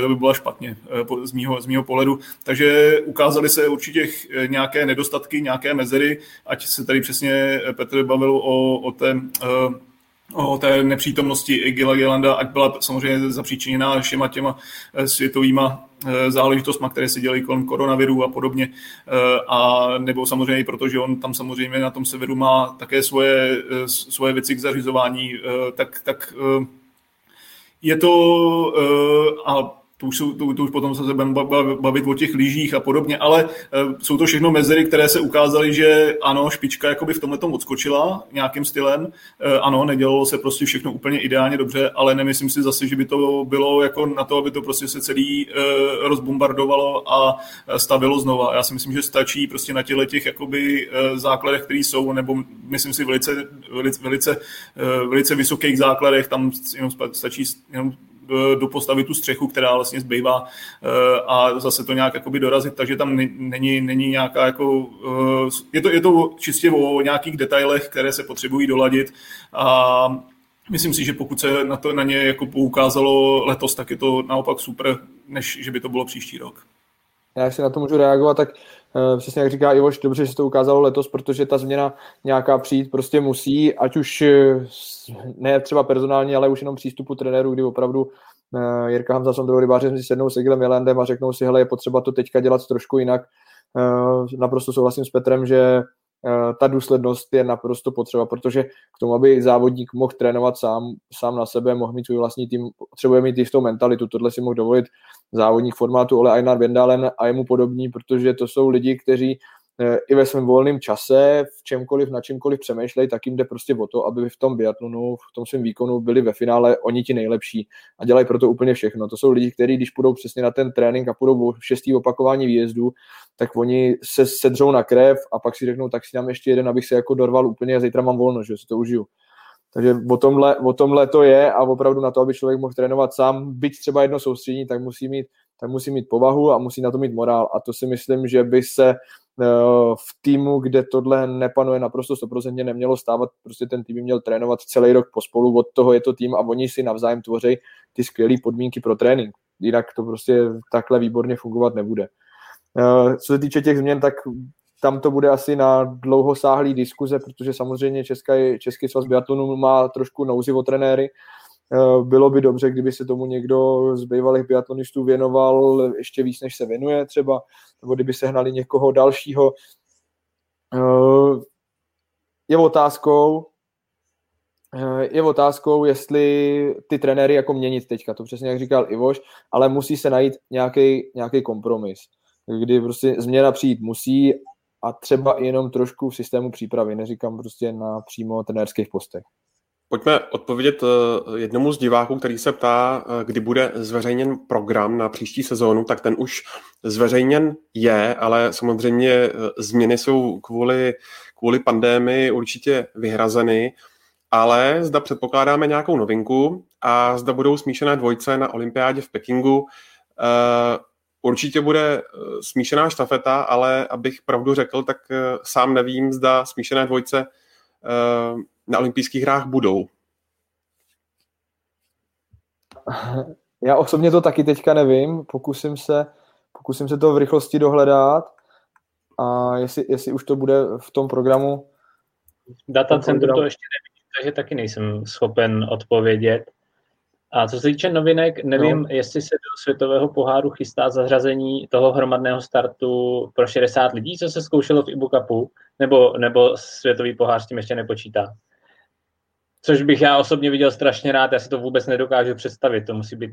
[SPEAKER 2] to by bylo špatně z mýho, z mýho pohledu. Takže ukázali se určitě nějaké nedostatky, nějaké mezery, ať se tady přesně Petr bavil o, o té o té nepřítomnosti Gila Gelanda, ať byla samozřejmě zapříčiněná všema těma eh, světovýma eh, záležitostma, které se dělají kolem koronaviru a podobně. Eh, a nebo samozřejmě i proto, že on tam samozřejmě na tom severu má také svoje, svoje věci k zařizování, tak, tak je to a to už, jsou, to, to už potom se budeme bavit o těch lyžích a podobně, ale uh, jsou to všechno mezery, které se ukázaly, že ano, špička jakoby v tomhle tom odskočila nějakým stylem, uh, ano, nedělalo se prostě všechno úplně ideálně dobře, ale nemyslím si zase, že by to bylo jako na to, aby to prostě se celý uh, rozbombardovalo a stavilo znova. Já si myslím, že stačí prostě na těle těch jakoby základech, které jsou, nebo myslím si velice, velice, velice, velice vysokých základech, tam jenom stačí jenom dopostavit tu střechu, která vlastně zbývá eh, a zase to nějak jakoby dorazit, takže tam není, není nějaká jako, eh, je to, je to čistě o nějakých detailech, které se potřebují doladit a myslím si, že pokud se na, to, na ně jako poukázalo letos, tak je to naopak super, než že by to bylo příští rok.
[SPEAKER 3] Já si na to můžu reagovat, tak přesně jak říká Ivoš, dobře, že se to ukázalo letos, protože ta změna nějaká přijít prostě musí, ať už ne třeba personálně, ale už jenom přístupu trenérů, kdy opravdu uh, Jirka Hamza s Ondrou Rybářem si sednou s Egilem Jelandem a řeknou si, hele, je potřeba to teďka dělat trošku jinak. Naprosto souhlasím s Petrem, že ta důslednost je naprosto potřeba, protože k tomu, aby závodník mohl trénovat sám, sám na sebe, mohl mít svůj vlastní tým, potřebuje mít jistou mentalitu. Tohle si mohl dovolit závodník formátu Ole Einar Vendalen a jemu podobní, protože to jsou lidi, kteří Eh, i ve svém volném čase, v čemkoliv, na čemkoliv přemýšlej, tak jim jde prostě o to, aby v tom biatlonu, v tom svém výkonu byli ve finále oni ti nejlepší a dělají pro to úplně všechno. To jsou lidi, kteří, když půjdou přesně na ten trénink a půjdou v šestý opakování výjezdu, tak oni se sedřou na krev a pak si řeknou, tak si dám ještě jeden, abych se jako dorval úplně a zítra mám volno, že si to užiju. Takže o tomhle, o tomhle to je a opravdu na to, aby člověk mohl trénovat sám, byť třeba jedno soustředění, tak musí mít tak musí mít povahu a musí na to mít morál. A to si myslím, že by se Eh, v týmu, kde tohle nepanuje naprosto 100% nemělo stávat, prostě ten tým měl trénovat celý rok pospolu, od toho je to tým a oni si navzájem tvoří ty skvělé podmínky pro trénink. Jinak to prostě takhle výborně fungovat nebude. Eh, co se týče těch změn, tak tam to bude asi na dlouhosáhlý diskuze, protože samozřejmě Český, Český svaz biatlonu má trošku nouzi o trenéry, Eh, bylo by dobře, kdyby se tomu někdo z bývalých biatlonistů věnoval ještě víc, než se věnuje třeba, nebo kdyby se hnali někoho dalšího. Eh, je otázkou, eh, je otázkou, jestli ty trenéry jako měnit teďka, to přesně jak říkal Ivoš, ale musí se najít nějaký, nějaký kompromis, kdy prostě změna přijít musí a třeba jenom trošku v systému přípravy, neříkám prostě na přímo trenérských postech.
[SPEAKER 1] Pojďme odpovědět eh, jednomu z diváků, který se ptá, eh, kdy bude zveřejněn program na příští sezónu, tak ten už zveřejněn je, ale samozřejmě eh, změny jsou kvůli, kvůli pandémii určitě vyhrazeny, ale zda předpokládáme nějakou novinku a zda budou smíšené dvojce na olympiádě v Pekingu. Určitě bude smíšená štafeta, ale abych pravdu řekl, tak sám nevím, zda smíšené dvojce na olympijských hrách budou?
[SPEAKER 3] Já osobně to taky teďka nevím, pokusím se, pokusím se to v rychlosti dohledat a jestli, jestli už to bude v tom programu.
[SPEAKER 4] Datacentrum to ještě nevím, takže taky nejsem schopen odpovědět. A co se týče novinek, nevím, no. jestli se do světového poháru chystá zařazení toho hromadného startu pro 60 lidí, co se zkoušelo v Ibu Cupu, nebo, nebo světový pohár s tím ještě nepočítá což bych já osobně viděl strašně rád, já si to vůbec nedokážu představit, to musí být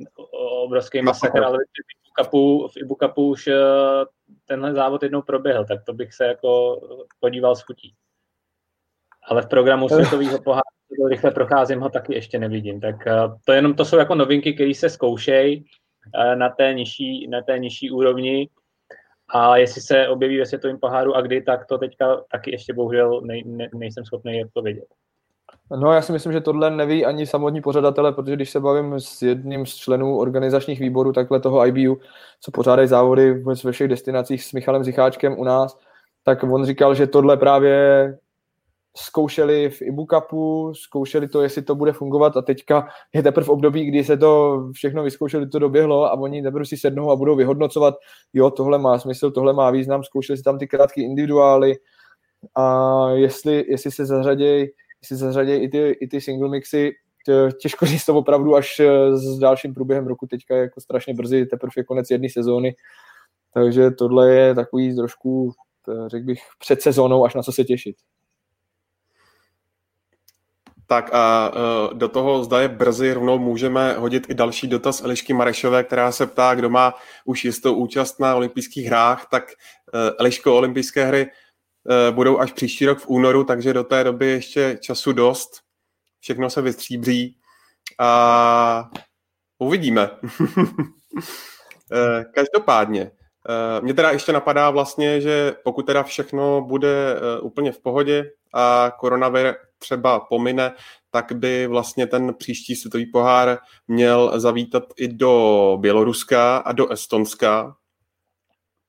[SPEAKER 4] obrovský masakr, ale v Ibu v Ibu Cupu už eh, tenhle závod jednou proběhl, tak to bych se jako podíval s chutí. Ale v programu světového poháru rychle procházím ho taky ještě nevidím. Tak eh, to jenom to jsou jako novinky, které se zkoušejí eh, na té nižší, na té nižší úrovni. A jestli se objeví ve světovém poháru a kdy, tak to teďka taky ještě bohužel nej, ne, nejsem schopný odpovědět.
[SPEAKER 3] No já si myslím, že tohle neví ani samotní pořadatele, protože když se bavím s jedním z členů organizačních výborů takhle toho IBU, co pořádají závody ve všech destinacích s Michalem Zicháčkem u nás, tak on říkal, že tohle právě zkoušeli v Ibu Cupu, zkoušeli to, jestli to bude fungovat a teďka je teprve v období, kdy se to všechno vyzkoušeli, to doběhlo a oni teprve si sednou a budou vyhodnocovat, jo, tohle má smysl, tohle má význam, zkoušeli si tam ty krátké individuály a jestli, jestli se zařadějí jestli zařadějí i ty, i ty single mixy, těžko říct to opravdu až eh, s dalším průběhem roku, teďka je jako strašně brzy, teprve je konec jedné sezóny, takže tohle je takový trošku, řekl bych, před sezónou, až na co se těšit.
[SPEAKER 1] Tak a uh, do toho zda je brzy rovnou můžeme hodit i další dotaz Elišky Marešové, která se ptá, kdo má už jistou účast na olympijských hrách, tak uh, Eliško, olympijské hry uh, budou až příští rok v únoru, takže do té doby ještě času dost. Všechno se vystříbří a uvidíme. Každopádně, mě teda ještě napadá vlastně, že pokud teda všechno bude úplně v pohodě a koronavir třeba pomine, tak by vlastně ten příští světový pohár měl zavítat i do Běloruska a do Estonska,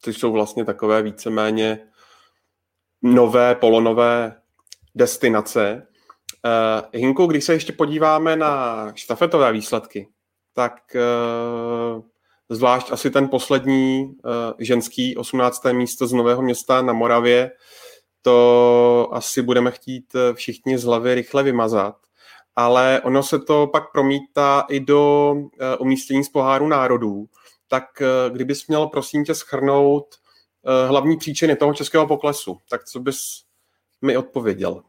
[SPEAKER 1] což jsou vlastně takové víceméně nové, polonové destinace. Uh, Hinko, když se ještě podíváme na štafetové výsledky, tak uh, zvlášť asi ten poslední uh, ženský 18. místo z Nového města na Moravě, to asi budeme chtít eh, všichni z hlavy rychle vymazat, ale ono se to pak promítá i do eh, umístění z poháru národů. Tak eh, kdybys měl, prosím tě, schrnout hlavní příčiny toho českého poklesu, tak co bys mi odpověděl?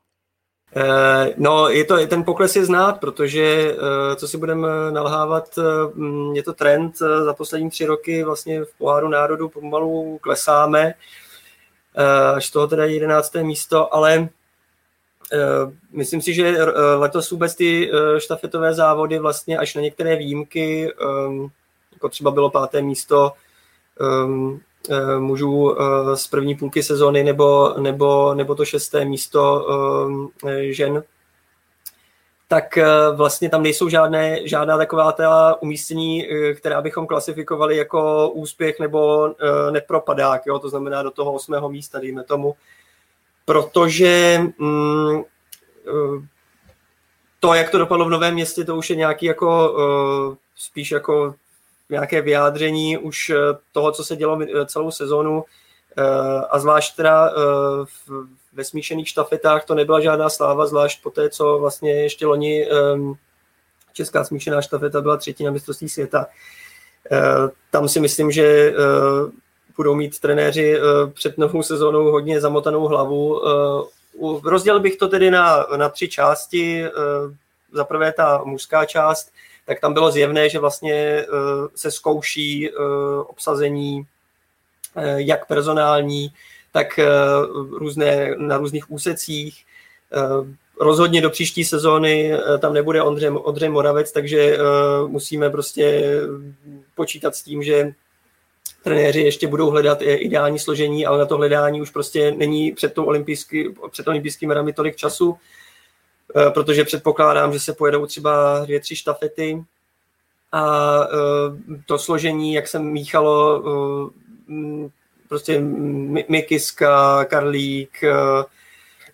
[SPEAKER 5] No, je to, ten pokles je znát, protože, co si budeme nalhávat, je to trend za poslední tři roky vlastně v poháru národů pomalu klesáme. Eh, až toho teda 11. místo, ale eh, myslím si, že eh, letos vůbec ty štafetové závody vlastně až na některé výjimky, ehm, jako třeba bylo páté místo ehm, mužů z první půlky sezóny nebo, nebo, nebo to šesté místo ehm, žen tak eh, vlastně tam nejsou žádné, žádná taková ta umístění, eh, která bychom klasifikovali jako úspěch nebo eh, nepropadák, jo? to znamená do toho osmého místa, dejme tomu, protože mm, to, jak to dopadlo v Novém městě, to už je nějaký jako spíš jako nějaké vyjádření už toho, co se dělo celou sezónu a zvlášť teda v ve smíšených štafetách to nebyla žádná sláva, zvlášť po té, co vlastně ještě loni česká smíšená štafeta byla třetí na mistrovství světa. Uh, tam si myslím, že uh, budou mít trenéři uh, před novou sezónou hodně zamotanou hlavu. Uh, rozdělil bych to tedy na, na tři části. Za prvé ta mužská část, tak tam bylo zjevné, že vlastně se zkouší obsazení jak personální, tak eh, různé, na různých úsecích. Eh, rozhodně do příští sezóny eh, tam nebude Ondřej, Ondřej Moravec, takže musíme prostě počítat s tím, že trenéři ještě budou hledat ideální složení, ale na to hledání už prostě není před, tou olympijský, před olympijskými hrami tolik času, protože předpokládám, že se pojedou třeba dvě, tři štafety a to složení, jak jsem míchalo, prostě Mikiska, Karlík, eh,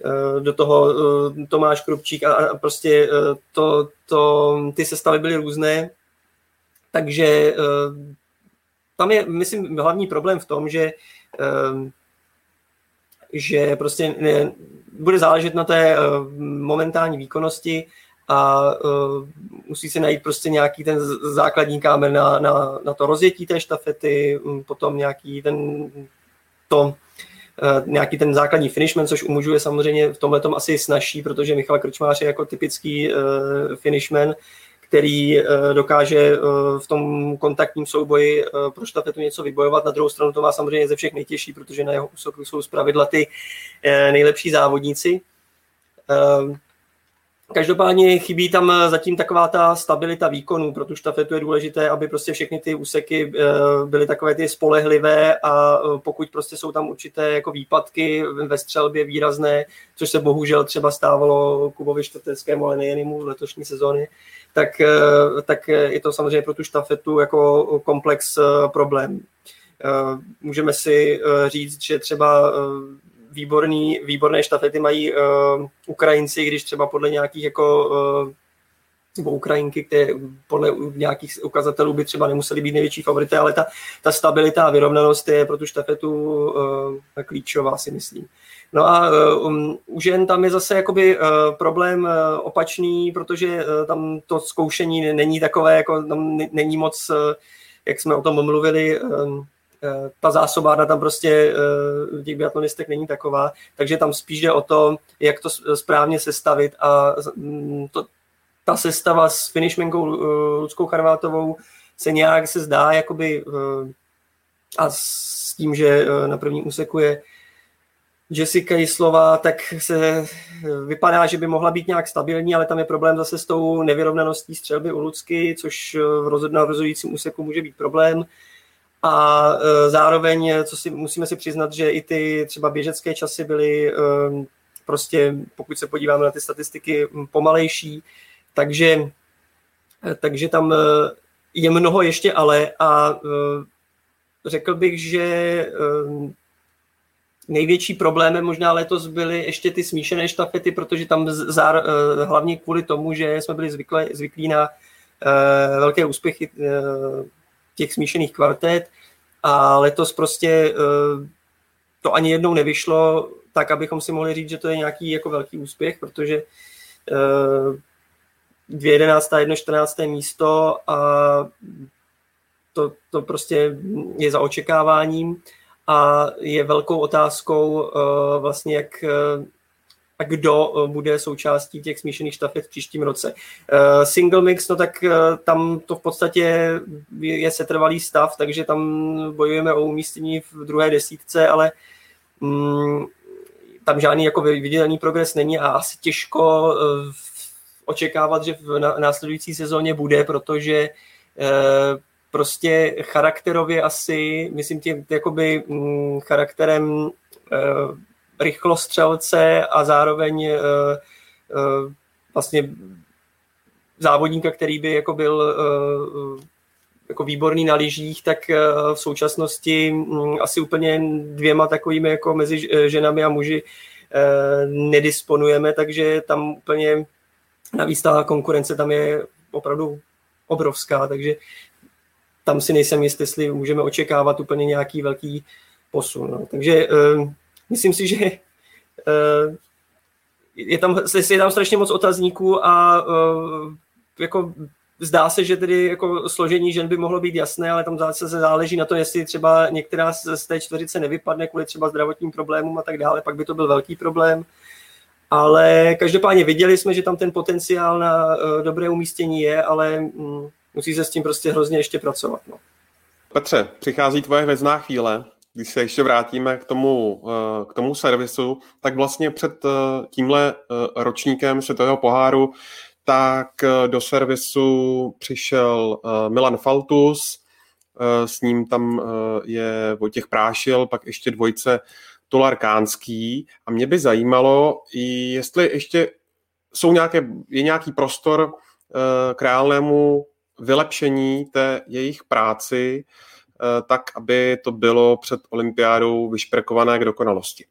[SPEAKER 5] eh, do toho eh, Tomáš Krupčík a prostě to, to, ty sestavy byly různé, takže tam je, myslím, hlavní problém v tom, že že prostě bude záležet na té momentální výkonnosti a uh, musí se najít prostě nějaký ten základní kámen na, na, na to rozjetí té štafety, potom nějaký ten to, uh, nějaký ten základní finishman, což u mužů je samozřejmě v tomhle tom asi snažší, protože Michal Krčmář je jako typický uh, finishman, který dokáže v tom kontaktním souboji pro štafetu něco vybojovat. Na druhou stranu to má samozřejmě ze všech nejtěžší, protože na jeho úsoku jsou zpravidla ty nejlepší závodníci. Každopádně chybí tam eh, zatím taková ta stabilita výkonu, pro tu štafetu je důležité, aby prostě všechny ty úseky eh, byly takové ty spolehlivé a eh, pokud prostě jsou tam určité jako výpadky ve střelbě výrazné, což se bohužel třeba stávalo Kubovi Šteteckému, ale nejen v letošní sezóny, tak, tak je to samozřejmě pro tu štafetu jako komplex problém. Můžeme si říct, že třeba výborný, výborné štafety mají uh, Ukrajinci, když třeba podle nějakých jako uh, nebo Ukrajinky, které podle nějakých ukazatelů by třeba nemuseli být největší favority, ale ta, ta stabilita a vyrovnanost je pro tu štafetu uh, klíčová, si myslím. No a um, u žen tam je zase jakoby uh, problém uh, opačný, protože uh, tam to zkoušení není takové, jako tam není moc, uh, jak jsme o tom mluvili, um, ta zásobárna tam prostě v těch biatlonistek není taková, takže tam spíš jde o to, jak to správně sestavit a to, ta sestava s finishmenkou Ludskou Charvátovou se nějak se zdá, jakoby a s tím, že na první úseku je Jessica Jislova, tak se vypadá, že by mohla být nějak stabilní, ale tam je problém zase s tou nevyrovnaností střelby u Lucky, což v rozhodujícím úseku může být problém. A e, zároveň, co si musíme si přiznat, že i ty třeba běžecké časy byly e, prostě, pokud se podíváme na ty statistiky, pomalejší, takže, e, takže tam je mnoho ještě ale a řekl bych, že největší problémem možná letos byly ještě ty smíšené štafety, protože tam zár, hlavně kvůli tomu, že jsme byli zvyklí na velké úspěchy těch smíšených kvartet a letos prostě eh, to ani jednou nevyšlo tak, abychom si mohli říct, že to je nějaký jako velký úspěch, protože eh, dvě jedenáctá, jedno čtrnácté místo a to, to prostě je za očekáváním a je velkou otázkou eh, vlastně, jak a kdo eh, bude součástí těch smíšených štafet v příštím roce. Uh, single mix, no tak uh, tam to v podstatě je setrvalý stav, takže tam bojujeme o umístění v druhé desítce, ale um, tam žádný jako vydělený progres není a asi těžko očekávat, že v následující sezóně bude, protože prostě charakterově asi, myslím tím, jakoby um, charakterem rychlostřelce a zároveň eh, eh, vlastně závodníka, který by jako byl eh, jako výborný na lyžích, tak v současnosti mm, asi úplně dvěma takovými jako mezi ženami a muži nedisponujeme, takže tam úplně navíc ta konkurence tam je opravdu obrovská, takže tam si nejsem jistý, jestli můžeme očekávat úplně nějaký velký posun. No. Takže myslím si, že uh, je tam, je tam strašně moc otazníků a uh, jako zdá se, že tedy jako složení žen by mohlo být jasné, ale tam zase záleží na to, jestli třeba některá z té čtveřice nevypadne kvůli třeba zdravotním problémům a tak dále, pak by to byl velký problém. Ale každopádně viděli jsme, že tam ten potenciál na uh, dobré umístění je, ale um, musí se s tím prostě hrozně ještě pracovat. No.
[SPEAKER 1] Petře, přichází tvoje hvězdná chvíle když se ještě vrátíme k tomu, eh, k tomu servisu, tak vlastně před eh, tímhle eh, ročníkem světového poháru tak do servisu přišel Milan Faltus, s ním tam je Vojtěch Prášil, pak ještě dvojce Tolar Kánský. A mě by zajímalo, jestli ještě jsou nějaké, je nějaký prostor k reálnému vylepšení té jejich práci, tak, aby to bylo před olympiádou vyšperkované k dokonalosti?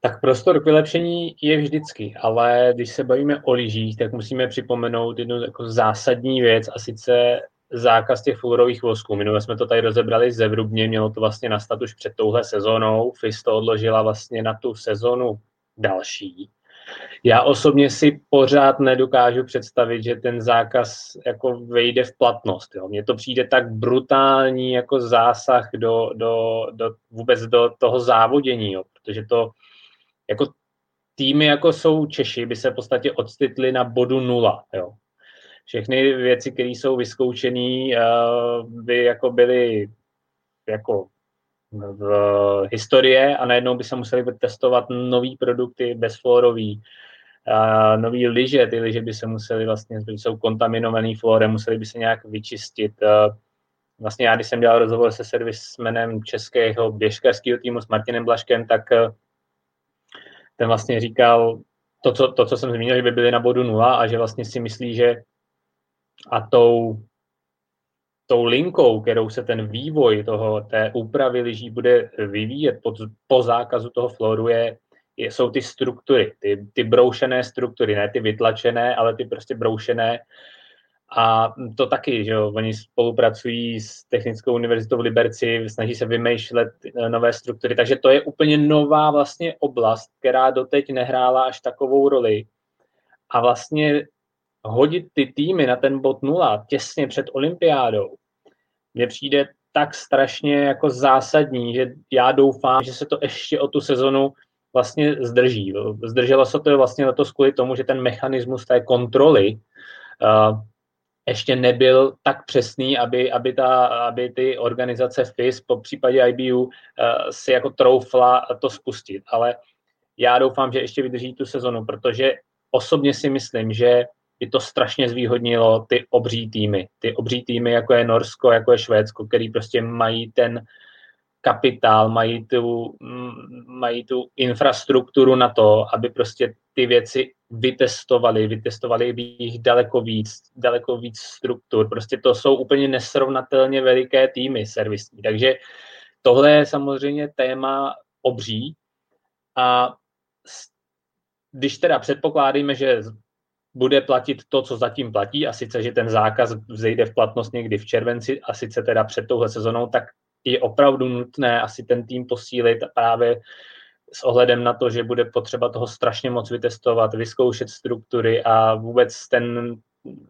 [SPEAKER 4] Tak prostor k vylepšení je vždycky, ale když se bavíme o lyžích, tak musíme připomenout jednu jako zásadní věc a sice zákaz těch fluorových vosků. Minule jsme to tady rozebrali zevrubně, mělo to vlastně nastat už před touhle sezónou. FIS to odložila vlastně na tu sezonu další. Já osobně si pořád nedokážu představit, že ten zákaz jako vejde v platnost. Jo. Mně to přijde tak brutální jako zásah do, do, do, vůbec do toho závodění, jo, protože to jako týmy, jako jsou Češi, by se v podstatě odstitli na bodu nula. Jo. Všechny věci, které jsou vyzkoušené, eh, by jako byly jako v historie a najednou by se museli testovat nové produkty bezflorový, nový lyže, ty lyže by se museli vlastně, jsou kontaminovaný florem, museli by se nějak vyčistit. Vlastně já, když jsem dělal rozhovor se servismenem českého běžkařského týmu s Martinem Blaškem, tak ten vlastně říkal to, co, to, co jsem zmínil, že by byli na bodu nula a že vlastně si myslí, že a tou tou linkou, kterou se ten vývoj toho, té úpravy lyží bude vyvíjet pod, po zákazu toho floru, je, je, jsou ty struktury, ty, ty broušené struktury, ne ty vytlačené, ale ty prostě broušené. A to taky, že jo, oni spolupracují s Technickou univerzitou v Liberci, snaží se vymýšlet eh, nové struktury, takže to je úplně nová vlastně oblast, která doteď nehrála až takovou roli. A vlastně hodit ty týmy na ten bod nula těsně před olympiádou, mně přijde tak strašně jako zásadní, že já doufám, že se to ještě o tu sezonu vlastně zdrží. Zdrželo se to vlastně letos kvůli tomu, že ten mechanismus té kontroly uh, ještě nebyl tak přesný, aby, aby, ta, aby ty organizace FIS, po případě IBU, uh, si jako troufla to spustit. Ale já doufám, že ještě vydrží tu sezonu, protože osobně si myslím, že by to strašně zvýhodnilo ty obří týmy. Ty obří týmy, jako je Norsko, jako je Švédsko, který prostě mají ten kapitál, mají tu, mm, mají tu infrastrukturu na to, aby prostě ty věci vytestovali, vytestovali by jich daleko víc, daleko víc struktur. Prostě to jsou úplně nesrovnatelně veliké týmy servisní. Takže tohle je samozřejmě téma obří a když teda předpokládáme, že bude platit to, co zatím platí, a sice, že ten zákaz vzejde v platnost někdy v červenci, a sice teda před touhle sezonou, tak je opravdu nutné asi ten tým posílit právě s ohledem na to, že bude potřeba toho strašně moc vytestovat, vyzkoušet struktury a vůbec ten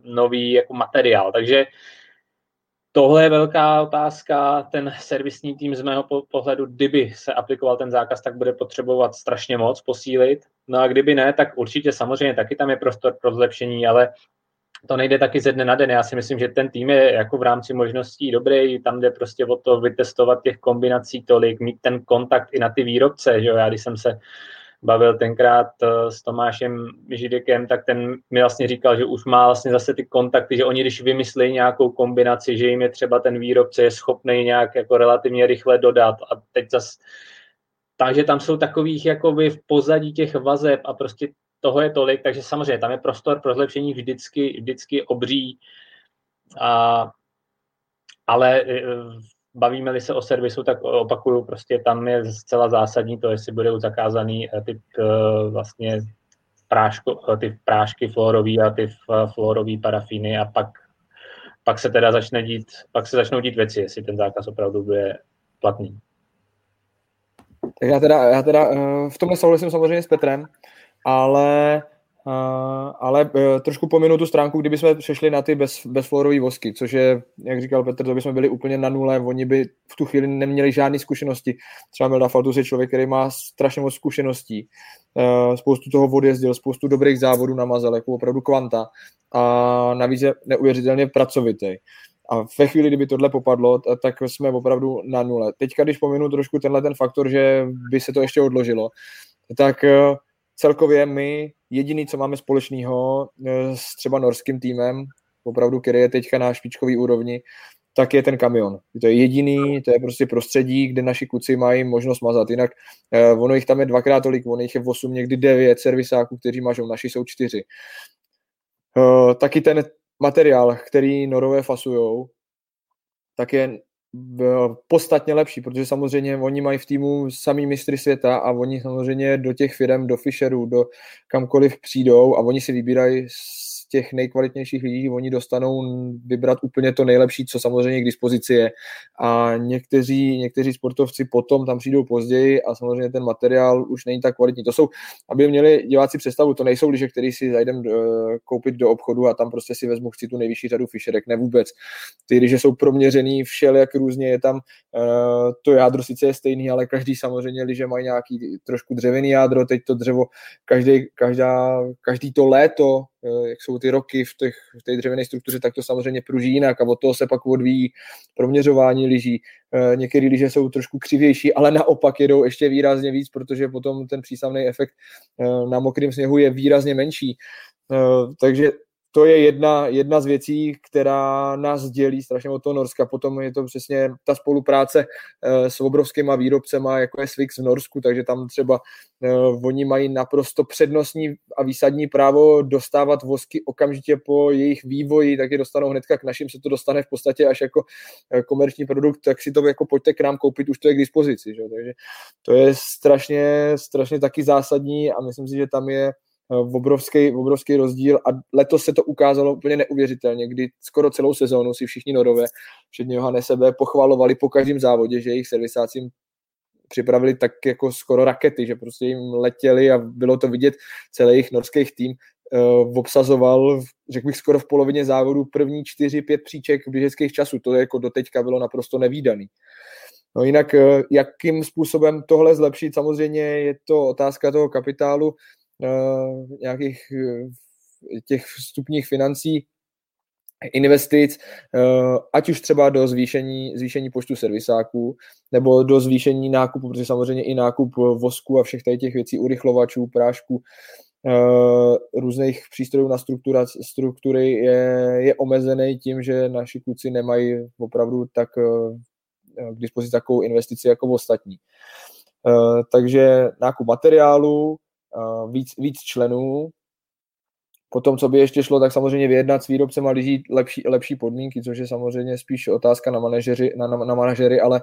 [SPEAKER 4] nový jako materiál. Takže tohle je velká otázka. Ten servisní tým z mého pohledu, kdyby se aplikoval ten zákaz, tak bude potřebovat strašně moc posílit. No a kdyby ne, tak určitě samozřejmě taky tam je prostor pro zlepšení, ale to nejde taky ze dne na den. Já si myslím, že ten tým je jako v rámci možností dobrý, tam jde prostě o to vytestovat těch kombinací tolik, mít ten kontakt i na ty výrobce, že jo? Já když jsem se bavil tenkrát eh, s Tomášem Židekem, tak ten mi vlastně říkal, že už má vlastně zase ty kontakty, že oni když vymyslí nějakou kombinaci, že jim je třeba ten výrobce je schopný nějak jako relativně rychle dodat a teď zase takže tam jsou takových jakoby v pozadí těch vazeb a prostě toho je tolik, takže samozřejmě tam je prostor pro zlepšení vždycky, vždycky obří, a, ale e, bavíme-li se o servisu, tak opakuju, prostě tam je zcela zásadní to, jestli bude zakázaný e, typ e, vlastně práško, ty prášky fluorový a ty fluorový parafíny a pak, pak se teda začne dít, pak se začnou dít věci, jestli ten zákaz opravdu bude platný.
[SPEAKER 3] Tak já teda, já teda v tomhle souhlasím samozřejmě s Petrem ale, uh, ale uh, trošku pominu tu stránku, kdyby jsme přešli na ty bez, bezflorový vosky, což je, jak říkal Petr, to by jsme byli úplně na nule, oni by v tu chvíli neměli žádné zkušenosti. Třeba Melda Faltus je člověk, který má strašně moc zkušeností, spoustu toho odjezdil, spoustu dobrých závodů namazal, jako opravdu kvanta a navíc je neuvěřitelně pracovitý. A ve chvíli, kdyby tohle popadlo, tak jsme opravdu na nule. Teďka, když pominu trošku tenhle ten faktor, že by se to ještě odložilo, tak celkově my jediný, co máme společného eh, s třeba norským týmem, opravdu, který je teďka na špičkový úrovni, tak je ten kamion. To je jediný, to je prostě prostředí, kde naši kluci mají možnost mazat. Jinak eh, ono jich tam je dvakrát tolik, ono jich je 8, někdy 9 servisáků, kteří mažou, naši jsou čtyři. Eh, taky ten materiál, který norové fasujou, tak je podstatně lepší, protože samozřejmě oni mají v týmu samý mistry světa a oni samozřejmě do těch firm, do Fisherů, do kamkoliv přijdou a oni si vybírají těch nejkvalitnějších lidí oni dostanou vybrat úplně to nejlepší, co samozřejmě k dispozici je. A někteří, někteří sportovci potom tam přijdou později a samozřejmě ten materiál už není tak kvalitní. To jsou, aby měli diváci představu, to nejsou liže, který si zajdem uh, koupit do obchodu a tam prostě si vezmu, chci tu nejvyšší řadu fišerek, ne vůbec. Ty liže jsou proměřený všelijak různě, je tam uh, to jádro sice je stejný, ale každý samozřejmě liže mají nějaký trošku dřevěný jádro, teď to dřevo, každý, každá, každý to léto Eh, jak jsou ty roky v, těch, v té dřevěné struktuře, tak to samozřejmě pruží jinak a od toho se pak odvíjí proměřování lyží. Eh, některé lyže jsou trošku křivější, ale naopak jedou ještě výrazně víc, protože potom ten přísavný efekt eh, na mokrém sněhu je výrazně menší. Takže to je jedna, jedna z věcí, která nás dělí strašně od toho Norska. Potom je to přesně ta spolupráce uh, s obrovskýma výrobcema, jako je Swix v Norsku, takže tam třeba uh, oni mají naprosto přednostní a výsadní právo dostávat vosky okamžitě po jejich vývoji, tak je dostanou hnedka k našim, se to dostane v podstatě až jako uh, komerční produkt, tak si to jako pojďte k nám koupit, už to je k dispozici. Že? Takže to je strašně, strašně taky zásadní a myslím si, že tam je obrovský, obrovský rozdíl a letos se to ukázalo úplně neuvěřitelně, kdy skoro celou sezónu si všichni norové, včetně Johane sebe, pochvalovali po každém závodě, že jejich servisáci připravili tak jako skoro rakety, že prostě jim letěli a bylo to vidět celý jejich norských tým uh, obsazoval, řekl bych, skoro v polovině závodu první čtyři, pět příček běžeckých časů. To jako doteďka bylo naprosto nevýdaný. No jinak, uh, jakým způsobem tohle zlepšit, samozřejmě je to otázka toho kapitálu, nějakých uh, těch vstupních financí, investic, uh, ať už třeba do zvýšení, zvýšení počtu servisáků, nebo do zvýšení nákupu, protože samozřejmě i nákup vosku a všech tady těch věcí, urychlovačů, prášků, různých přístrojů na struktura, struktury je, je omezený tím, že naši kluci nemají opravdu tak k dispozici takovou investici jako ostatní. Takže nákup materiálu, víc, víc členů. Potom, co by ještě šlo, tak samozřejmě vyjednat s výrobcem a lidí lepší, lepší podmínky, což je samozřejmě spíš otázka na, manažeři, na, na, na manažery, ale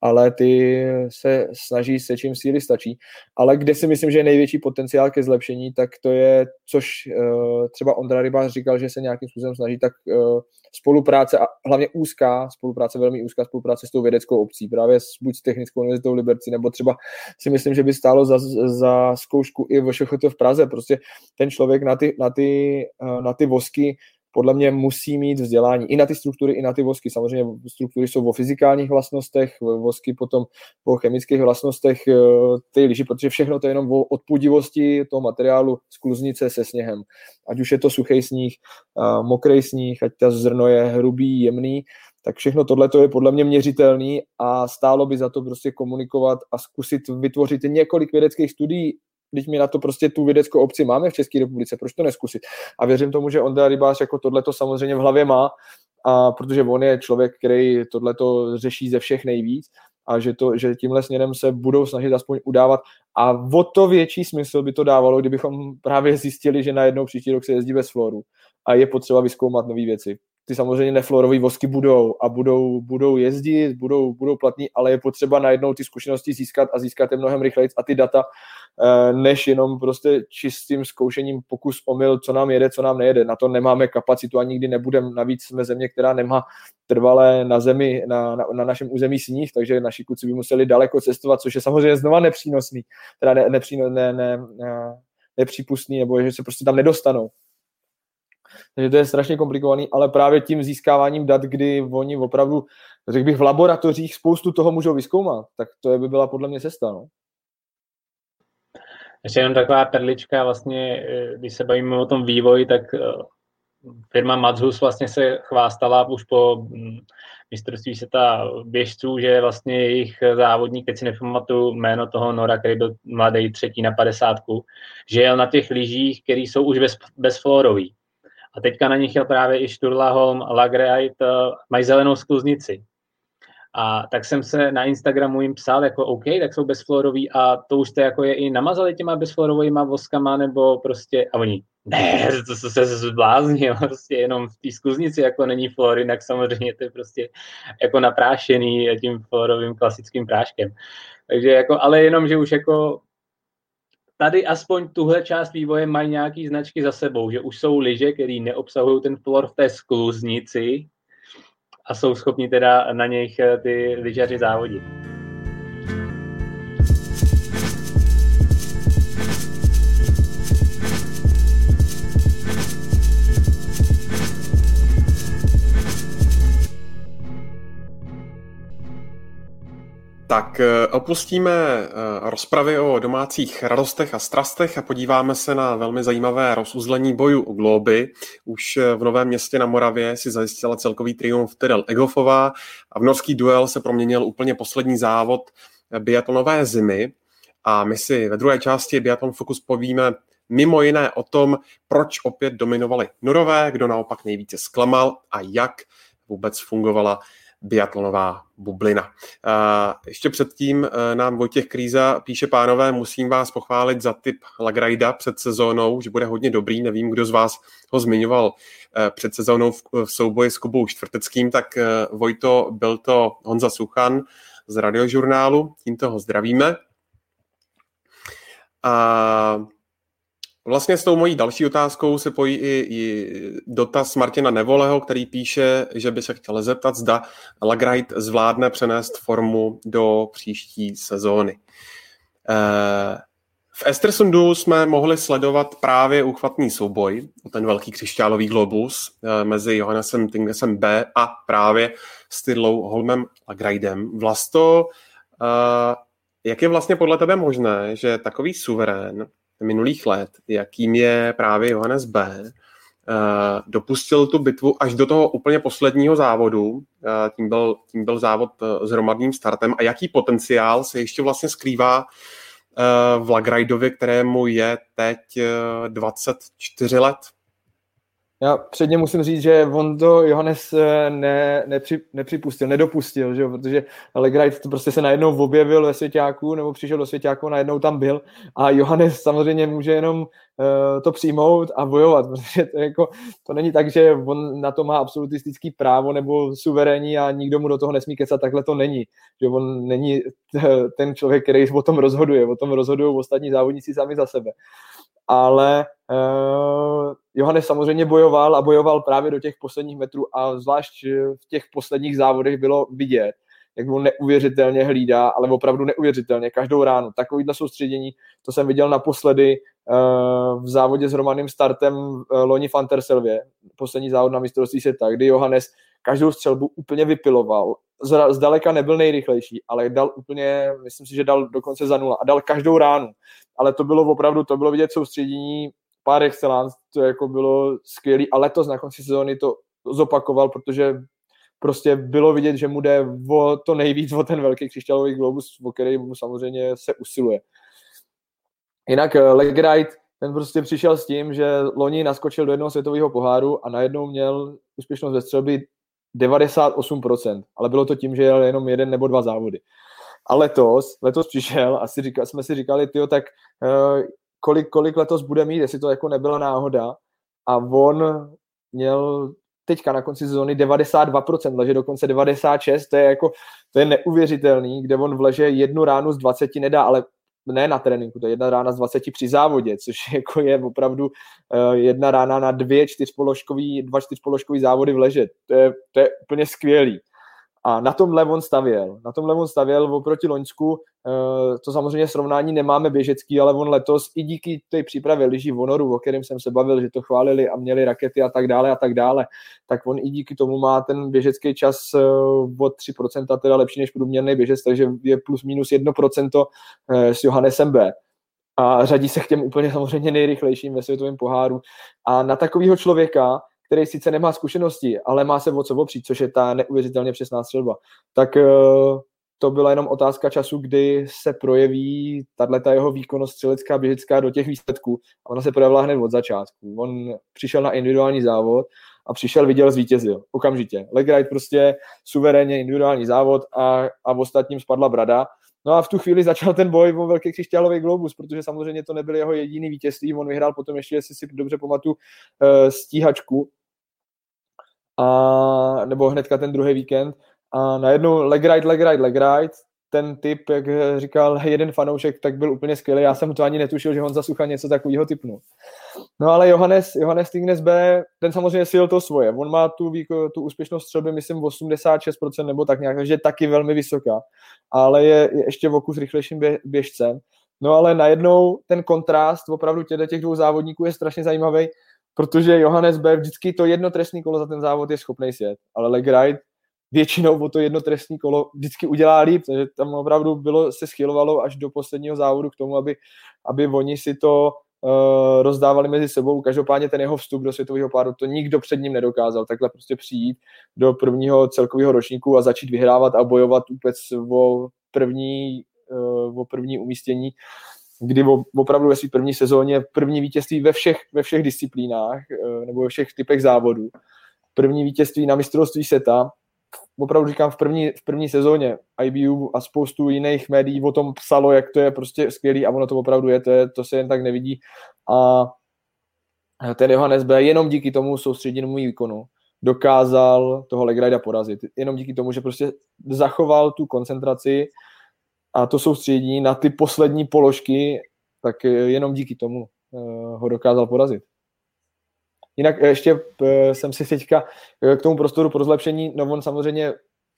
[SPEAKER 3] ale ty se snaží se čím síly stačí. Ale kde si myslím, že je největší potenciál ke zlepšení, tak to je, což uh, třeba Ondra Rybář říkal, že se nějakým způsobem snaží, tak uh, spolupráce a hlavně úzká spolupráce, velmi úzká spolupráce s tou vědeckou obcí, právě s, buď s Technickou univerzitou Liberci, nebo třeba si myslím, že by stálo za, za zkoušku i v v Praze. Prostě ten člověk na ty, na ty, uh, na ty vosky podle mě musí mít vzdělání i na ty struktury, i na ty vosky. Samozřejmě struktury jsou o fyzikálních vlastnostech, vosky potom o chemických vlastnostech eh, té liži, protože všechno to je jenom o odpudivosti toho materiálu z kluznice se sněhem. Ať už je to suchý sníh, mokrý sníh, ať ta zrno je hrubý, jemný, tak všechno tohle je podle mě měřitelný a stálo by za to prostě komunikovat a zkusit vytvořit několik vědeckých studií když my na to prostě tu vědeckou obci máme v České republice, proč to neskusit? A věřím tomu, že Ondra Rybář jako tohleto samozřejmě v hlavě má, a protože on je člověk, který tohleto řeší ze všech nejvíc a že, to, že tímhle směrem se budou snažit aspoň udávat a o to větší smysl by to dávalo, kdybychom právě zjistili, že najednou příští rok se jezdí bez floru a je potřeba vyskoumat nové věci ty samozřejmě neflorové vosky budou a budou, budou jezdit, budou, budou platní, ale je potřeba najednou ty zkušenosti získat a získat je mnohem rychleji a ty data, eh, než jenom prostě čistým zkoušením pokus omyl, co nám jede, co nám nejede. Na to nemáme kapacitu a nikdy nebudeme. Navíc jsme země, která nemá trvalé na zemi, na, na, na našem území sníh, takže naši kluci by museli daleko cestovat, což je samozřejmě znova nepřínosný, teda ne, nepříno, ne, ne, ne, nepřípustný, nebo že se prostě tam nedostanou. Takže to je strašně komplikovaný, ale právě tím získáváním dat, kdy oni opravdu, řekl bych, v laboratořích spoustu toho můžou vyskoumat, tak to by byla podle mě cesta. No.
[SPEAKER 4] Ještě jenom taková perlička, vlastně, eh, když se bavíme o tom vývoji, tak eh, firma Mazhus vlastně se chvástala už po mm, mistrovství světa běžců, že vlastně jejich závodník, teď si nepamatuju jméno toho Nora, který byl mladý třetí na padesátku, že jel na těch lyžích, které jsou už bez, bezflorový. A teďka na nich jel právě i Sturlaholm, Lagreit, eh, mají zelenou skluznici. A tak jsem se na Instagramu jim psal, jako OK, tak jsou bezflorový a to už jste jako je i namazali těma bezflorovými voskama, nebo prostě, a oni, ne, to se zbláznil, prostě jenom v té skluznici jako není flory, tak samozřejmě to je prostě jako naprášený tím florovým klasickým práškem. Takže jako, ale jenom, že už jako tady aspoň tuhle část vývoje mají nějaký značky za sebou, že už jsou lyže, které neobsahují ten flor v té skluznici a jsou schopni teda na něj eh, ty lyžaři závodit.
[SPEAKER 1] Tak eh, opustíme eh, rozpravy o domácích radostech a strastech a podíváme se na velmi zajímavé rozuzlení boju o globy. Už eh, v Novém městě na Moravě si zajistila celkový triumf Tyrell Egofová a v norský duel se proměnil úplně poslední závod biatlonové zimy. A my si ve druhé části Biathlon Focus povíme mimo jiné o tom, proč opět dominovali Norové, kdo naopak nejvíce zklamal a jak vůbec fungovala biatlonová bublina. Ještě předtím e, nám Vojtěch Kríza píše, pánové, musím vás pochválit za typ Lagrajda před sezónou, že bude hodně dobrý, nevím, kdo z vás ho zmiňoval e, před sezónou v souboji s Kubou Čtvrteckým, tak e, Vojto, byl to Honza Suchan z radiožurnálu, tímto ho zdravíme. A Vlastně s tou mojí další otázkou se pojí i, i dotaz Martina Nevoleho, který píše, že by se chtěl zeptat, zda Lagrite zvládne přenést formu do příští sezóny. Eh, v Estersundu jsme mohli sledovat právě uchvatný souboj, ten velký křišťálový globus eh, mezi Johannesem Tingesem B a právě Stydlou Holmem Lagridem. Vlasto, eh, jak je vlastně podle tebe možné, že takový suverén minulých let, jakým je právě Johannes B., eh, dopustil tu bitvu až do toho úplně posledního závodu, eh, tím byl, tím byl závod eh, s hromadným startem a jaký potenciál se ještě vlastně skrývá v Lagrajdovi, kterému je teď 24 let.
[SPEAKER 3] Já předně musím říct, že on to Johannes eh, ne, nepři, nepřipustil, nedopustil, že jo? protože Legrite to prostě se najednou objevil ve svěťáku nebo přišel do svěťáku, najednou tam byl a Johannes samozřejmě může jenom uh, to přijmout a bojovat, protože to, jako, to není tak, že on na to má absolutistický právo nebo suverénní a nikdo mu do toho nesmí kecat, takhle to není. Že on není ten člověk, který o tom rozhoduje, o tom rozhodují ostatní závodníci sami za sebe ale uh, Johannes samozřejmě bojoval a bojoval právě do těch posledních metrů a zvlášť v těch posledních závodech bylo vidět, jak on neuvěřitelně hlídá, ale opravdu neuvěřitelně, každou ránu. Takovýhle soustředění, to jsem viděl naposledy uh, v závodě s Romaným startem uh, loni Fanterselvě, poslední závod na mistrovství světa, kdy Johannes každou střelbu úplně vypiloval. Zdaleka nebyl nejrychlejší, ale dal úplně, myslím si, že dal dokonce za nula a dal každou ránu ale to bylo opravdu, to bylo vidět soustředění pár excellence, to jako bylo skvělé a letos na konci sezóny to zopakoval, protože prostě bylo vidět, že mu jde o to nejvíc o ten velký křišťálový globus, o který mu samozřejmě se usiluje. Jinak eh, Legrite, ten prostě přišel s tím, že loni naskočil do jednoho světového poháru a najednou měl úspěšnost ve střelbě 98%, ale bylo to tím, že jel jenom jeden nebo dva závody. A letos, letos přišel a si říkal, jsme si říkali, tyjo, tak uh, kolik, kolik letos bude mít, jestli to jako nebyla náhoda. A on měl teďka na konci sezóny 92%, leže dokonce 96, to je jako, to je neuvěřitelný, kde on vleže jednu ránu z 20 nedá, ale ne na tréninku, to je jedna rána z 20 při závodě, což jako je opravdu uh, jedna rána na dvě čtyřpoložkový, dva čtyřpoložkový závody vležet. To je, to je úplně skvělý. A na tomhle on stavěl. Na tomhle on stavěl oproti Loňsku. Eh, to samozřejmě srovnání nemáme běžecký, ale on letos i díky té přípravě lyží v Honoru, o kterém jsem se bavil, že to chválili a měli rakety a tak dále a tak dále, tak on i díky tomu má ten běžecký čas eh, o 3% teda lepší než průměrný běžec, takže je plus minus 1% eh, s Johannesem B a řadí se k těm úplně samozřejmě nejrychlejším ve světovém poháru. A na takového člověka který sice nemá zkušenosti, ale má se o co opřít, což je ta neuvěřitelně přesná střelba, tak eh, to byla jenom otázka času, kdy se projeví tato jeho výkonnost střelecká, běžecká do těch výsledků. A ona se projevila hned od začátku. On přišel na individuální závod a přišel, viděl, zvítězil. Okamžitě. Legrite prostě suverénně individuální závod a, a v ostatním spadla brada. No a v tu chvíli začal ten boj o velký křišťálový globus, protože samozřejmě to nebyl jeho jediný vítězství. On vyhrál potom ještě, jestli si dobře pamatuju, eh, stíhačku, a, nebo hnedka ten druhý víkend a najednou leg right, leg right, leg right, ten typ, jak říkal jeden fanoušek, tak byl úplně skvělý. Já jsem to ani netušil, že Honza Sucha něco takového typnul. No ale Johannes, Johannes Tignes B, ten samozřejmě sil to svoje. On má tu, výko, tu úspěšnost střelby, myslím, 86% nebo tak nějak, takže je taky velmi vysoká, ale je, je ještě v kus rychlejším bě, běžcem. No ale najednou ten kontrast opravdu těch dvou závodníků je strašně zajímavý, protože Johannes B. vždycky to jedno trestní kolo za ten závod je schopný sjet, ale Legride většinou o to jedno trestní kolo vždycky udělá líp, takže tam opravdu bylo, se schylovalo až do posledního závodu k tomu, aby, aby oni si to uh, rozdávali mezi sebou. Každopádně ten jeho vstup do světového páru, to nikdo před ním nedokázal. Takhle prostě přijít do prvního celkového ročníku a začít vyhrávat a bojovat vůbec o první, uh, o první umístění kdy opravdu ve své první sezóně první vítězství ve všech, ve všech disciplínách eh, nebo ve všech typech závodů. První vítězství na mistrovství seta, opravdu říkám v první, v první sezóně IBU a spoustu jiných médií o tom psalo, jak to je prostě skvělý a ono to opravdu je, to, je, to se jen tak nevidí. A ten Johannes B. jenom díky tomu soustředěnému výkonu dokázal toho Legrida porazit. Jenom díky tomu, že prostě zachoval tu koncentraci a to soustředění na ty poslední položky, tak jenom díky tomu eh, ho dokázal porazit. Jinak ještě eh, jsem si teďka eh, k tomu prostoru pro zlepšení, no on samozřejmě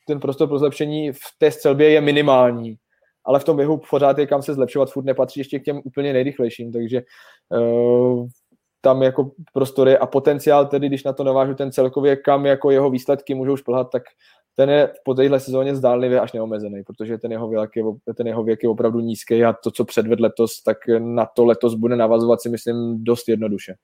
[SPEAKER 3] ten prostor pro zlepšení v té střelbě je minimální, ale v tom běhu pořád je kam se zlepšovat, furt nepatří ještě k těm úplně nejrychlejším, takže uh, tam jako prostory a potenciál tedy, když na to navážu ten celkově, kam jako jeho výsledky můžou šplhat, tak ten je po téhle sezóně zdánlivě až neomezený, protože ten jeho, věk je, ten jeho věk je opravdu nízký a to, co předved letos, tak na to letos bude navazovat si myslím dost jednoduše.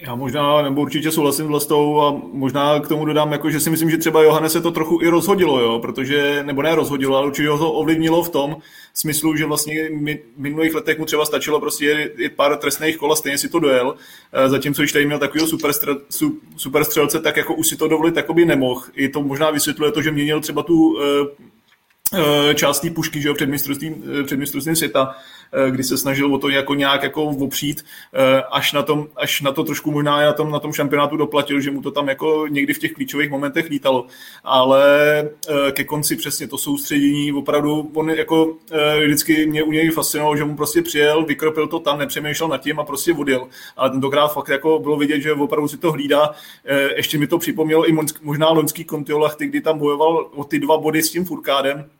[SPEAKER 2] Já možná, nebo určitě souhlasím s Vlastou a možná k tomu dodám, jako, že si myslím, že třeba Johane se to trochu i rozhodilo, jo, protože, nebo ne rozhodilo, ale určitě ho to ovlivnilo v tom smyslu, že vlastně v minulých letech mu třeba stačilo prostě jít pár trestných kol a stejně si to dojel, eh, zatímco když tady měl takového superstre, super střelce, tak jako už si to dovolit by nemohl. I to možná vysvětluje to, že měnil třeba tu eh, Eh, část té pušky že jo, před, mistrovstvím, před mistrovstvím světa, kdy se snažil o to jako nějak jako opřít, až na, tom, až na to trošku možná na tom, na tom šampionátu doplatil, že mu to tam jako někdy v těch klíčových momentech lítalo. Ale ke konci přesně to soustředění, opravdu on jako vždycky mě u něj fascinovalo, že mu prostě přijel, vykropil to tam, nepřemýšlel nad tím a prostě odjel. Ale tentokrát fakt jako bylo vidět, že opravdu si to hlídá. Ještě mi to připomnělo i možná loňský Kontiolach, kdy tam bojoval o ty dva body s tím Furkádem,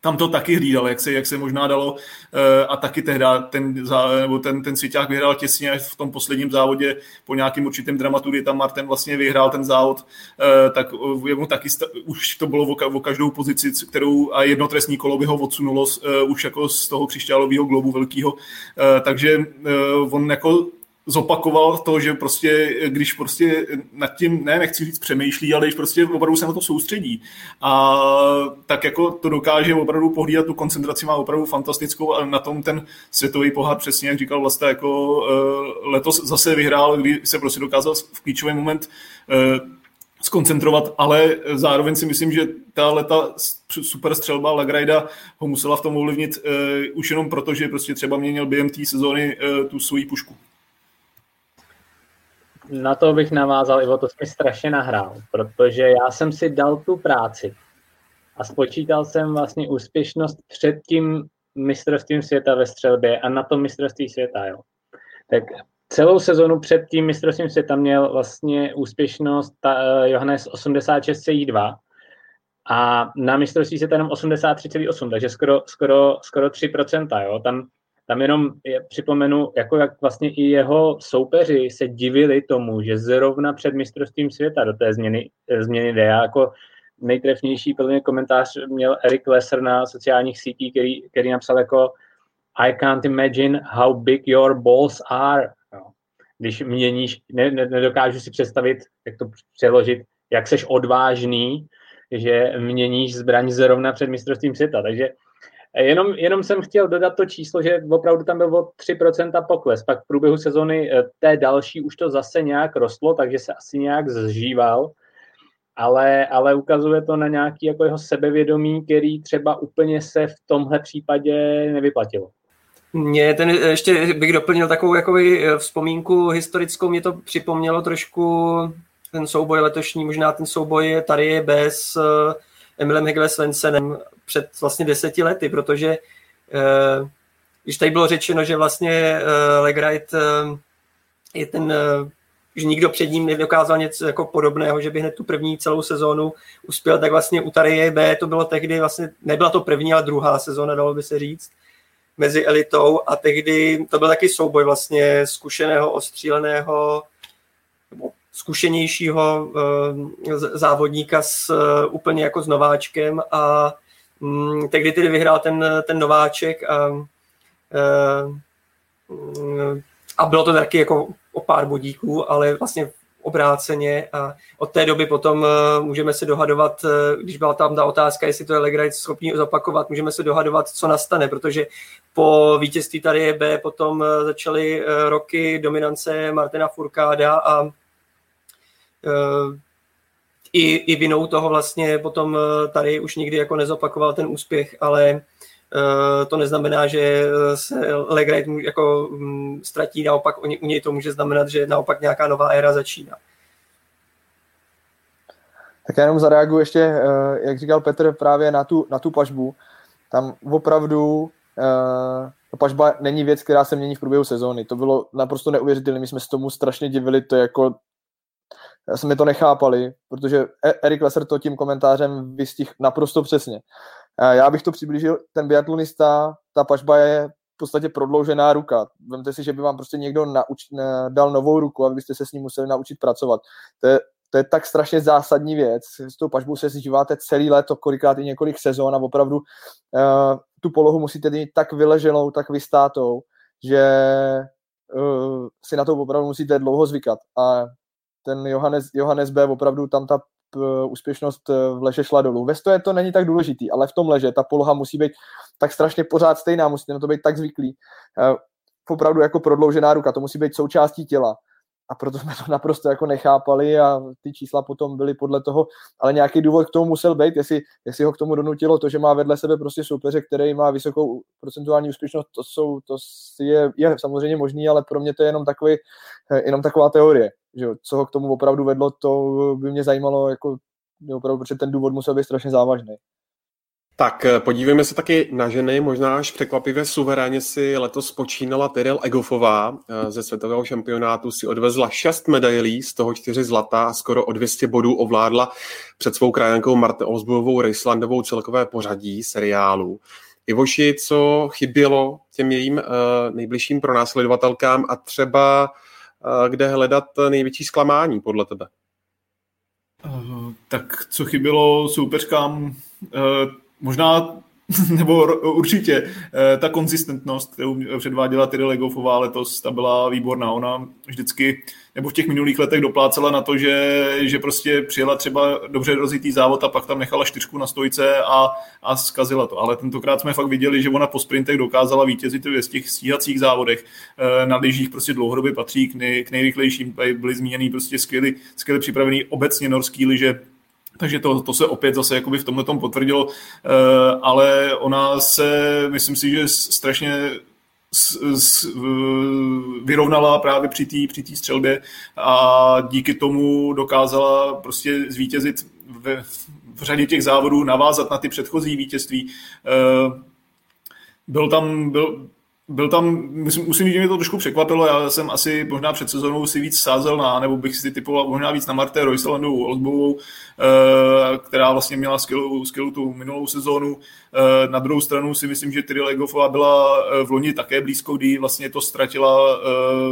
[SPEAKER 2] tam to taky hlídal, jak se, jak se možná dalo eh, a taky tehdy ten, nebo ten, ten svěťák vyhrál těsně v tom posledním závodě po nějakým určitém dramatu, kdy tam Martin vlastně vyhrál ten závod, eh, tak jemu taky už to bylo o každou pozici, kterou a jedno trestní kolo by ho odsunulo eh, už jako z toho křišťálového globu velkého, takže on jako zopakoval to, že prostě, když prostě nad tím, ne, nechci říct přemýšlí, ale když prostě opravdu se na to soustředí. A tak jako to dokáže opravdu pohlídat, tu koncentraci má opravdu fantastickou a na tom ten světový pohár přesně, jak říkal vlastně, jako uh, letos zase vyhrál, kdy se prostě dokázal v klíčový moment uh, skoncentrovat, ale zároveň si myslím, že ta leta super střelba Lagrajda ho musela v tom ovlivnit uh, už jenom proto, že prostě třeba měnil během té sezóny uh, tu svoji pušku
[SPEAKER 4] na to bych navázal, Ivo, to jsi strašně nahrál, protože já jsem si dal tu práci a spočítal jsem vlastně úspěšnost před tím mistrovstvím světa ve střelbě a na tom mistrovství světa, jo. Tak celou sezonu před tím mistrovstvím světa měl vlastně úspěšnost ta, uh, Johannes 86,2 a na mistrovství světa jenom 83,8, takže skoro, skoro, skoro 3%, jo. Tam tam jenom je, připomenu, jako jak vlastně i jeho soupeři se divili tomu, že zrovna před mistrovstvím světa do té změny, změny jde. Já jako nejtrefnější podle komentář měl Eric Lesser na sociálních sítích, který, který napsal jako I can't imagine how big your balls are. No. Když měníš, ne, ne, nedokážu si představit, jak to přeložit, jak seš odvážný, že měníš zbraň zrovna před mistrovstvím světa. Takže Jenom, jenom jsem chtěl dodat to číslo, že opravdu tam byl o 3% pokles. Pak v průběhu sezony eh, té další už to zase nějak rostlo, takže se asi nějak zžíval. Ale, ale ukazuje to na nějaký jako jeho sebevědomí, který třeba úplně se v tomhle případě nevyplatilo.
[SPEAKER 5] Mě ten, ještě bych doplnil takovou jakoby eh, vzpomínku historickou, mě to připomnělo trošku ten souboj letošní, možná ten souboj tady bez uh, Emilem Hegle Svensenem před vlastně deseti lety, protože uh, když tady bylo řečeno, že vlastně uh, Legrite uh, je ten, že nikdo před ním nedokázal něco jako podobného, že by hned tu první celou sezónu uspěl, tak vlastně u Tarie B to bylo tehdy vlastně, nebyla to první, ale druhá sezóna, dalo by se říct, mezi elitou. A tehdy to byl taky souboj vlastně zkušeného, ostříleného, zkušenějšího uh, závodníka s uh, úplně jako s nováčkem a um, tehdy tedy vyhrál ten, ten nováček a, uh, a bylo to taky jako o pár bodíků, ale vlastně obráceně a od té doby potom můžeme se dohadovat, když byla tam ta otázka, jestli to je Legrite schopný zopakovat, můžeme se dohadovat, co nastane, protože po vítězství tady B potom začaly roky dominance Martina Furkáda a i, i vinou toho vlastně potom tady už nikdy jako nezopakoval ten úspěch, ale Eh, to neznamená, že eh, se Legrite jako mm, ztratí, naopak u něj to může znamenat, že naopak nějaká nová éra začíná.
[SPEAKER 3] Tak já jenom zareaguji ještě, eh, jak říkal Petr, právě na tu, na tu pažbu. Tam opravdu ta pažba není věc, která se mění v průběhu sezóny. To bylo naprosto neuvěřitelné, my jsme se tomu strašně divili, to jako jsme to nechápali, protože e- Erik Lesser to tím komentářem vystihl naprosto přesně. Já bych to přiblížil, ten biatlonista, ta pažba je v podstatě prodloužená ruka. Vemte si, že by vám prostě někdo nauč, dal novou ruku, abyste se s ním museli naučit pracovat. To je, to je tak strašně zásadní věc. S tou pažbou se zžíváte celý léto, kolikrát i několik sezón a opravdu uh, tu polohu musíte mít tak vyleženou, tak vystátou, že uh, si na to opravdu musíte dlouho zvykat. A ten Johannes, Johannes B. opravdu tam ta úspěšnost eh, v leže šla dolů. Ve stoje to není tak důležitý, ale v tom leže ta poloha musí být tak strašně pořád stejná, musíte na to být tak zvyklí. Eh, opravdu jako prodloužená ruka, to musí být součástí těla. A proto jsme to naprosto jako nechápali a ty čísla potom byly podle toho, ale nějaký důvod k tomu musel být, jestli, jestli ho k tomu donutilo to, že má vedle sebe prostě soupeře, který má vysokou procentuální úspěšnost, to, jsou, to je, je samozřejmě možný, ale pro mě to je jenom, takový, eh, jenom taková teorie že jo, co ho k tomu opravdu vedlo, to by mě zajímalo, jako, opravdu, protože ten důvod musel být strašně závažný.
[SPEAKER 1] Tak eh, podívejme se taky na ženy, možná až překvapivě suverénně si letos počínala Tyrell Egofová eh, ze světového šampionátu, si odvezla šest medailí, z toho čtyři zlata a skoro o 200 bodů ovládla před svou krajankou Marte Osbovou Rejslandovou celkové pořadí seriálu. Ivoši, co chybělo těm jejím uh, nejbližším pronásledovatelkám a třeba kde hledat největší zklamání podle tebe?
[SPEAKER 2] Uh, tak co chybělo soupeřkám? Uh, možná nebo určitě eh, ta konzistentnost, kterou předváděla Tyry Legofová letos, ta byla výborná. Ona vždycky, nebo v těch minulých letech doplácela na to, že, že prostě přijela třeba dobře rozitý závod a pak tam nechala čtyřku na stojce a, a zkazila to. Ale tentokrát jsme fakt viděli, že ona po sprintech dokázala vítězit v těch stíhacích závodech. Eh, na lyžích prostě dlouhodobě patří k, nej, k nejrychlejším. Byly zmíněný prostě skvěle, skvěle připravený obecně norský lyže takže to, to se opět zase jakoby v tomhle tom potvrdilo, eh, ale ona se, myslím si, že strašně s, s, vyrovnala právě při té při střelbě a díky tomu dokázala prostě zvítězit v, v řadě těch závodů, navázat na ty předchozí vítězství. Eh, byl tam, byl, byl tam, myslím, musím říct, že mě to trošku překvapilo, já jsem asi možná před sezónou si víc sázel na, nebo bych si typoval možná víc na Marte Roysalandu Olsbovou, eh, která vlastně měla skvělou, tu minulou sezónu. Eh, na druhou stranu si myslím, že Tyri Legofová byla eh, v loni také blízko, kdy vlastně to ztratila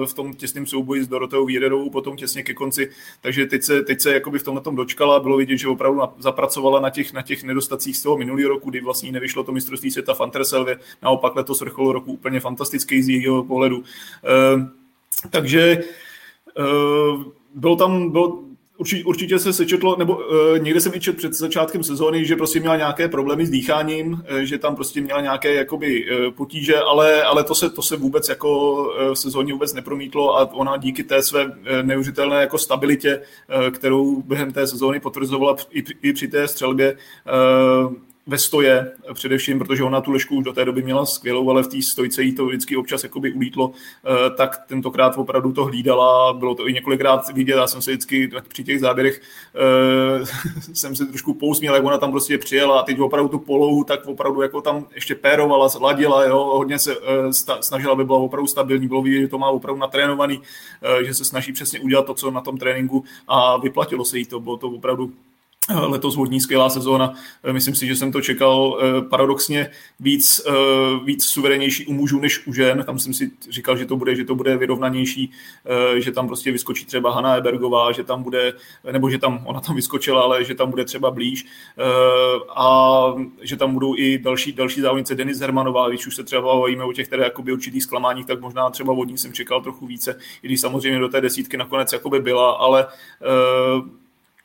[SPEAKER 2] v tom těsném souboji s Doroteou Víredou, potom těsně ke konci, takže teď se, teď se jakoby v tomhle tom dočkala, bylo vidět, že opravdu zapracovala na těch, na těch nedostacích z toho minulého roku, kdy vlastně nevyšlo to mistrovství světa v Anterselvě, naopak letos vrcholu roku úplně fantastický z jejího pohledu. Ehm, takže ehm, byl tam, byl, určitě, určitě se sečetlo, nebo uh, někde jsem i čet před začátkem sezóny, že prostě měla nějaké problémy s dýcháním, uh, že tam prostě měla nějaké jakoby uh, potíže, ale, ale to, se, to se vůbec jako uh, v sezóně vůbec nepromítlo a ona díky té své uh, jako stabilitě, uh, kterou během té sezóny potvrzovala i, i při té střelbě, uh, ve stoje především, protože ona tu lešku už do té doby měla skvělou, ale v té stojce jí to vždycky občas jakoby ulítlo, eh, tak tentokrát opravdu to hlídala, bylo to i několikrát vidět, já jsem se vždycky při těch záběrech uh, jsem se trošku pousměl, jak ona tam prostě přijela a teď opravdu tu polohu tak opravdu jako tam ještě pérovala, sladila, jo, hodně se uh, snažila, aby byla opravdu stabilní, bylo vidět, že to má opravdu natrénovaný, že se snaží přesně udělat to, co na tom tréninku a vyplatilo se jí to, bylo to opravdu letos vodní skvělá sezóna. Eh, myslím si, že jsem to čekal eh, paradoxně víc, eh, víc suverenější u mužů než u žen. Tam jsem si říkal, že to bude, že to bude vyrovnanější, že tam prostě vyskočí třeba Hanna Ebergová, že tam bude, nebo že tam, ona tam vyskočila, ale že tam bude třeba blíž a že tam budou i další, další závodnice Denis Hermanová, když už se třeba bavíme o těch které jakoby určitých zklamáních, tak možná třeba vodní jsem čekal trochu více, i když samozřejmě do té desítky nakonec jakoby byla, ale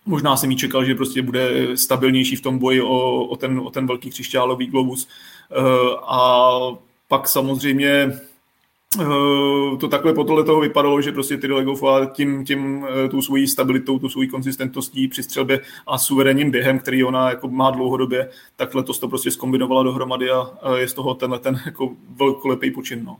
[SPEAKER 2] Možná jsem jí čekal, že prostě bude stabilnější v tom boji o, o, ten, o ten velký křišťálový globus. Eh, a pak samozřejmě eh, to takhle po tohle toho vypadalo, že prostě Tyrell Goffová tím, tím eh, tou svojí stabilitou, tou svojí konzistentností při střelbě a suverénním během, který ona jako má dlouhodobě, tak letos to prostě skombinovala dohromady a je z toho tenhle ten jako velkolepý počin. No.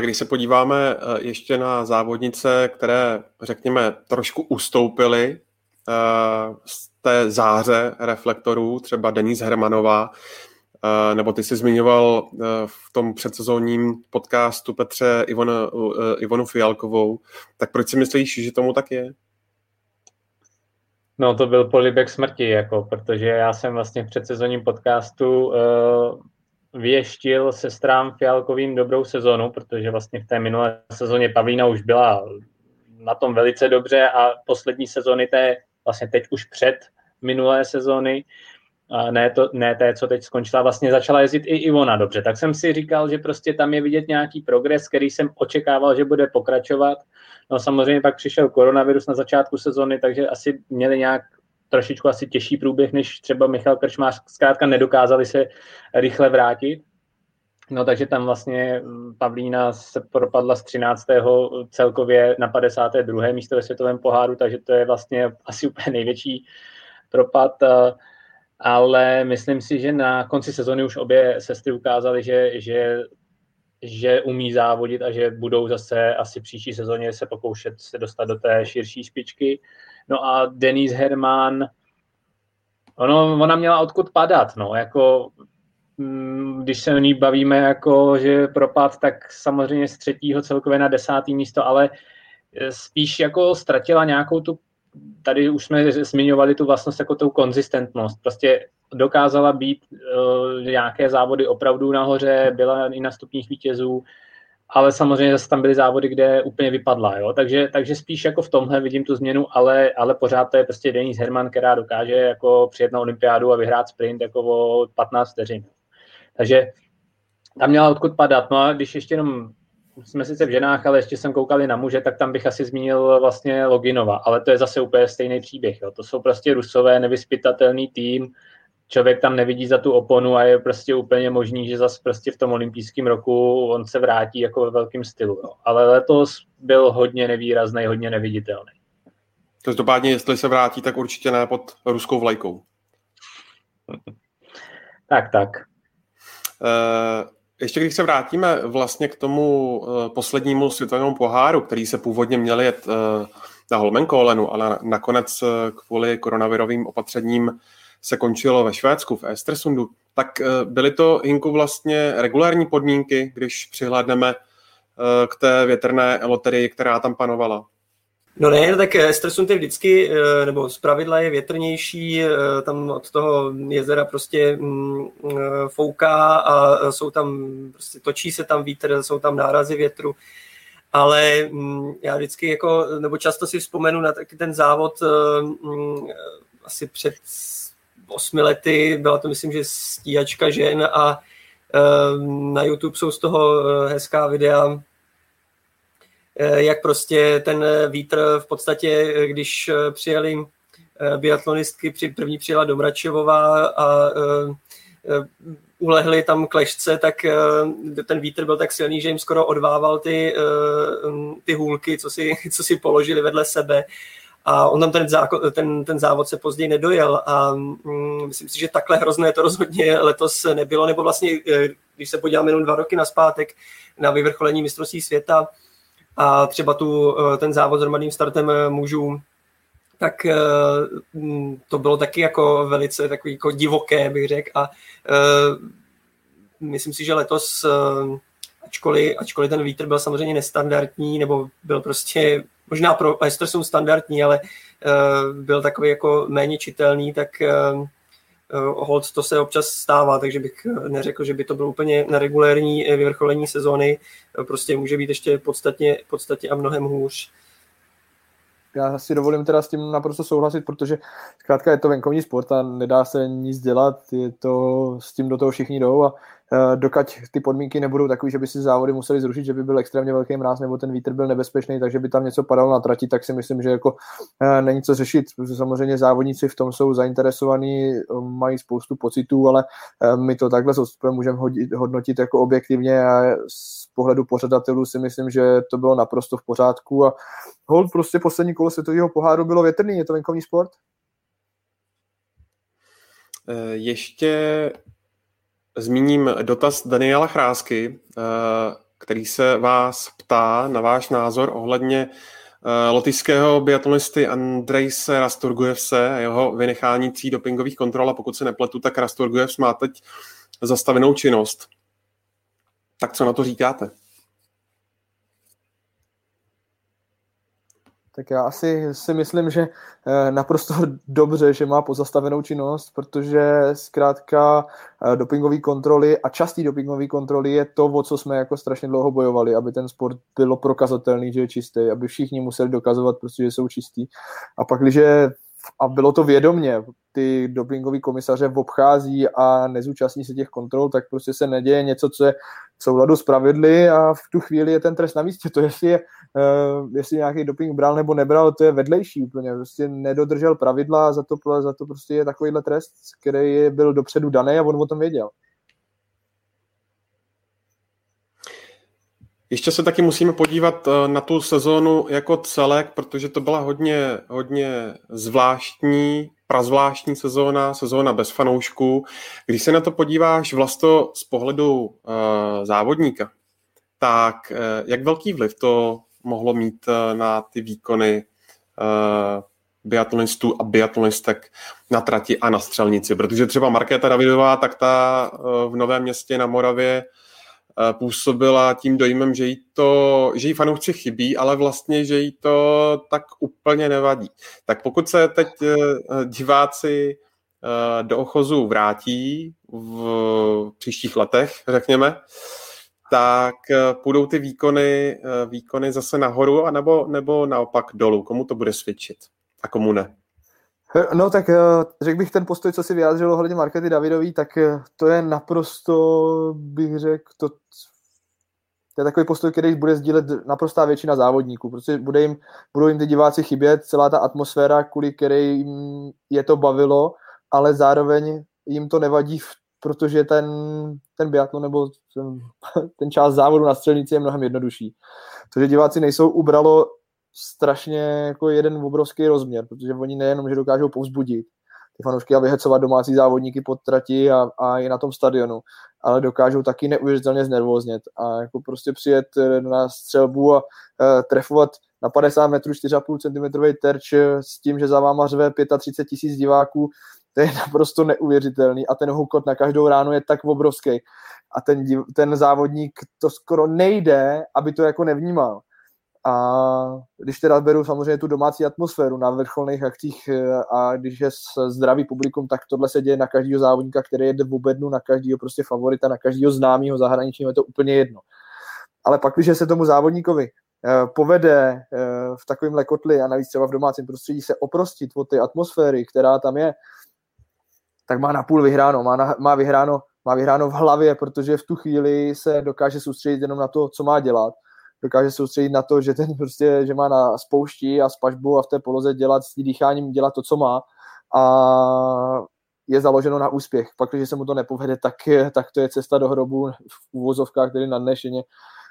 [SPEAKER 1] Když se podíváme eh, ještě na závodnice, které, řekněme, trošku ustoupily eh, z té záře reflektorů, třeba Denis Hermanová, eh, nebo ty jsi zmiňoval v tom předsezónním podcastu Petře Ivonu, Ivonu Fialkovou, tak proč si myslíš, že tomu tak je?
[SPEAKER 4] No to byl polibek smrti, jako, protože já jsem vlastně v předsezónním podcastu věštil sestrám Fialkovým dobrou sezonu, protože vlastně v té minulé sezóně Pavlína už byla na tom velice dobře a poslední sezony té, vlastně teď už před minulé sezóny, ne, to, ne té, co teď skončila, vlastně začala jezdit i Ivona dobře. Tak jsem si říkal, že prostě tam je vidět nějaký progres, který jsem očekával, že bude pokračovat. No samozřejmě pak přišel koronavirus na začátku sezony, takže asi měli nějak trošičku asi těžší průběh, než třeba Michal Krčmář. Zkrátka nedokázali se rychle vrátit. No takže tam vlastně mm, Pavlína se propadla z 13. celkově na 52. místo ve světovém poháru, takže to je vlastně asi úplně největší propad. Ale myslím si, že na konci sezony už obě sestry ukázaly, že, že, že umí závodit a že budou zase asi příští sezóně se pokoušet se dostat do té širší špičky. No a Denise Herman, ono, ona měla odkud padat, no, jako mm, když se o ní bavíme, jako, že propad, tak samozřejmě z třetího celkově na desátý místo, ale eh, spíš jako ztratila nějakou tu, tady už jsme zmiňovali tu vlastnost jako tou konzistentnost. Prostě dokázala být uh, nějaké závody opravdu nahoře, byla i na stupních vítězů, ale samozřejmě zase tam byly závody, kde úplně vypadla, jo? Takže, takže spíš jako v tomhle vidím tu změnu, ale, ale pořád to je prostě Denis Herman, která dokáže jako přijet na olympiádu a vyhrát sprint jako o 15 vteřin. Takže tam měla odkud padat. No a když ještě jenom jsme sice v ženách, ale ještě jsem koukali na muže, tak tam bych asi zmínil vlastně Loginova, ale to je zase úplně stejný příběh. Jo. To jsou prostě rusové, nevyspytatelný tým, člověk tam nevidí za tu oponu a je prostě úplně možný, že zase prostě v tom olympijském roku on se vrátí jako ve velkém stylu. Jo. Ale letos byl hodně nevýrazný, hodně neviditelný.
[SPEAKER 1] Každopádně, jestli se vrátí, tak určitě ne pod ruskou vlajkou.
[SPEAKER 4] tak, tak.
[SPEAKER 1] Uh, ještě když se vrátíme vlastně k tomu uh, poslednímu světovému poháru, který se původně měl jet uh, na Holmenkolenu, ale nakonec kvůli koronavirovým opatřením se končilo ve Švédsku, v Estersundu, tak eh, byly to, Hinku, vlastně regulární podmínky, když přihlédneme eh, k té větrné loterii, která tam panovala?
[SPEAKER 5] No ne, tak Estersund je vždycky, eh, nebo z pravidla je větrnější, tam od toho jezera prostě mm, fouká a jsou tam, prostě točí se tam vítr, jsou tam nárazy větru, ale mm, já vždycky jako, nebo často si vzpomenu na taky ten závod mm, asi před osmi lety, byla to myslím, že stíhačka žen a ehm, na YouTube jsou z toho eh, hezká videa, eh, jak prostě ten vítr v podstatě, eh, když přijeli biatlonistky, první přijela Domračevová a ulehli tam klešce, tak ten vítr byl tak silný, že jim skoro odvával ty, ty hůlky, co si, co si položili vedle sebe a on tam ten, záko, ten, ten závod se později nedojel a mm, myslím si, že takhle hrozné to rozhodně letos nebylo, nebo vlastně, eh, když se podíváme jenom dva roky naspátek na vyvrcholení mistrovství světa a třeba tu, eh, ten závod s hromadným startem eh, mužů, tak mm, to bylo taky jako velice takový jako divoké, bych řekl a myslím si, že letos ačkoliv, ačkoliv ten vítr byl samozřejmě nestandardní, nebo byl prostě možná pro Estersund standardní, ale uh, byl takový jako méně čitelný, tak uh, hold to se občas stává, takže bych neřekl, že by to bylo úplně na regulérní vyvrcholení sezóny. Prostě může být ještě podstatně, podstatně a mnohem hůř
[SPEAKER 3] já si dovolím teda s tím naprosto souhlasit, protože zkrátka je to venkovní sport a nedá se nic dělat, je to, s tím do toho všichni jdou a dokud ty podmínky nebudou takové, že by si závody museli zrušit, že by byl extrémně velký mráz nebo ten vítr byl nebezpečný, takže by tam něco padalo na trati, tak si myslím, že jako uh, není co řešit, samozřejmě závodníci v tom jsou zainteresovaní, mají spoustu pocitů, ale my to takhle s odstupem můžeme hodnotit jako objektivně a z pohledu pořadatelů si myslím, že to bylo naprosto v pořádku a hold prostě poslední kolo světového poháru bylo větrný, je to venkovní sport?
[SPEAKER 1] Eh, ještě zmíním dotaz Daniela Chrásky, eh, který se vás ptá na váš názor ohledně eh, lotyšského biatlonisty Andrejse Rasturgujevse a jeho vynechání tří dopingových kontrol a pokud se nepletu, tak Rasturgujevs má teď zastavenou činnost. Tak co na to říkáte?
[SPEAKER 3] Tak já asi si myslím, že eh, naprosto dobře, že má pozastavenou činnost, protože zkrátka eh, dopingové kontroly a častý dopingové kontroly je to, o co jsme jako strašně dlouho bojovali, aby ten sport bylo prokazatelný, že je čistý, aby všichni museli dokazovat, prostě, že jsou čistý. A pak, když a bylo to vědomně, ty dopingové komisaře obchází a nezúčastní se těch kontrol, tak prostě se neděje něco, co je v souladu s pravidly a v tu chvíli je ten trest na místě. To, jestli, je, uh, jestli nějaký doping bral nebo nebral, to je vedlejší úplně. Prostě nedodržel pravidla a za to, za to prostě je takovýhle trest, který byl dopředu daný a on o tom věděl.
[SPEAKER 1] Ještě se taky musíme podívat eh, na tu sezónu jako celek, protože to byla hodně, hodně zvláštní, prazvláštní sezóna, sezóna bez fanoušků. Když se na to podíváš vlasto z pohledu uh, závodníka, tak uh, jak velký vliv to mohlo mít na ty výkony biatlonistů a biatlonistek na trati a na střelnici, protože třeba Markéta Davidová, tak ta v Novém městě na Moravě působila tím dojmem, že jí, to, že jí fanoušci chybí, ale vlastně, že jí to tak úplně nevadí. Tak pokud se teď eh, diváci eh, do ochozu vrátí v příštích letech, řekněme, tak eh, půjdou ty výkony, výkony zase nahoru, anebo, nebo naopak dolů. Komu to bude svědčit a komu ne?
[SPEAKER 3] No tak řekl bych ten postoj, co si vyjádřil ohledně Markety Davidový, tak to je naprosto, bych řekl, to, to je takový postoj, který bude sdílet naprostá většina závodníků. Prostě bude jim, budou jim ty diváci chybět, celá ta atmosféra, kvůli které jim je to bavilo, ale zároveň jim to nevadí, protože ten, ten biatlon nebo ten, ten část závodu na střelnici je mnohem jednodušší. To, že diváci nejsou ubralo strašně jako jeden obrovský rozměr, protože oni nejenom, že dokážou povzbudit ty fanoušky a vyhecovat domácí závodníky pod trati a, a i na tom stadionu, ale dokážou taky neuvěřitelně znervoznět a jako prostě přijet eh, na střelbu a uh, trefovat na 50 metrů 4,5 cm terč eh, s tím, že za váma řve 35 tisíc diváků, to je naprosto neuvěřitelný a ten hukot na každou ránu je tak obrovský a ten, ten závodník to skoro nejde, aby to jako nevnímal. A když teda beru samozřejmě tu domácí atmosféru na vrcholných akcích eh, a když je zdravý publikum, tak tohle se děje na každého závodníka, který jede v obednu, na každého prostě favorita, na každého známého zahraničního, je to úplně jedno. Ale pak, když se tomu závodníkovi eh, povede eh, v takovém lekotli a navíc třeba v domácím prostředí se oprostit od té atmosféry, která tam je, tak má napůl vyhráno, má, na, má vyhráno má vyhráno v hlavě, protože v tu chvíli se dokáže soustředit jenom na to, co má dělat dokáže soustředit na to, že ten prostě, že má na spoušti a spažbu a v té poloze dělat s dýcháním, dělat to, co má a je založeno na úspěch. Pak, když se mu to nepovede, tak, tak to je cesta do hrobu v úvozovkách, tedy na dnešeně.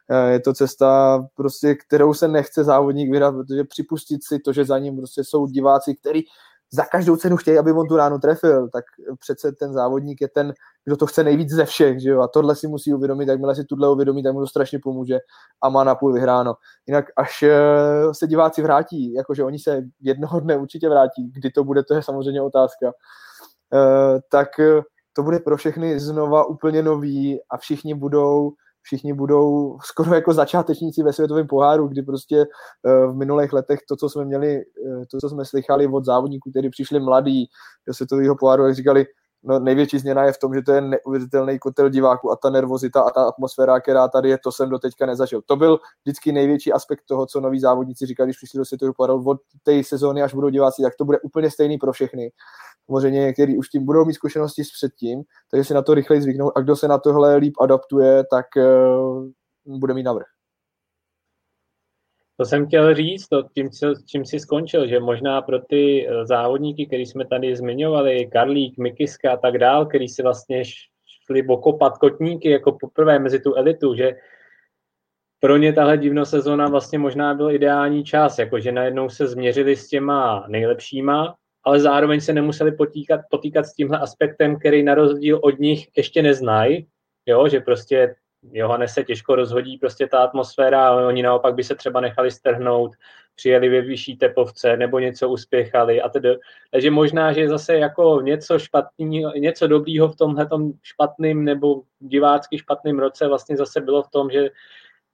[SPEAKER 3] Eh, je to cesta, prostě, kterou se nechce závodník vydat, protože připustit si to, že za ním prostě jsou diváci, který za každou cenu chtějí, aby on tu ránu trefil, tak přece ten závodník je ten, kdo to chce nejvíc ze všech, že jo? A tohle si musí uvědomit, jakmile si tuhle uvědomí, tak mu to strašně pomůže a má napůl vyhráno. Jinak až eh, se diváci vrátí, jakože oni se jednoho dne určitě vrátí, kdy to bude, to je samozřejmě otázka, eh, tak eh, to bude pro všechny znova úplně nový a všichni budou všichni budou skoro jako začátečníci ve světovém poháru, kdy prostě eh, v minulých letech to, co jsme měli, eh, to, co jsme slychali od závodníků, kteří přišli mladí do světového poháru, jak říkali, no největší změna je v tom, že to je neuvěřitelný kotel diváků a ta nervozita a ta atmosféra, která tady je, to jsem do teďka nezažil. To byl vždycky největší aspekt toho, co noví závodníci říkali, když přišli do světového poháru od té sezóny, až budou diváci, tak to bude úplně stejný pro všechny samozřejmě některý už tím budou mít zkušenosti s předtím, takže si na to rychleji zvyknou a kdo se na tohle líp adaptuje, tak uh, bude mít navrh.
[SPEAKER 4] To jsem chtěl říct, to tím, čím jsi skončil, že možná pro ty eh, závodníky, který jsme tady zmiňovali, Karlík, Mikiska a tak dál, který si vlastně šli okopat kotníky jako poprvé mezi tu elitu, že pro ně tahle divno sezóna vlastně možná byl ideální čas, jakože najednou se změřili s těma nejlepšíma ale zároveň se nemuseli potýkat, potýkat s tímhle aspektem, který na rozdíl od nich ještě neznají, jo, že prostě Johane se těžko rozhodí prostě ta atmosféra, ale oni naopak by se třeba nechali strhnout, přijeli ve vyšší tepovce nebo něco uspěchali a tedy. Takže možná, že zase jako něco špatný, něco dobrýho v tomhle špatným nebo divácky špatným roce vlastně zase bylo v tom, že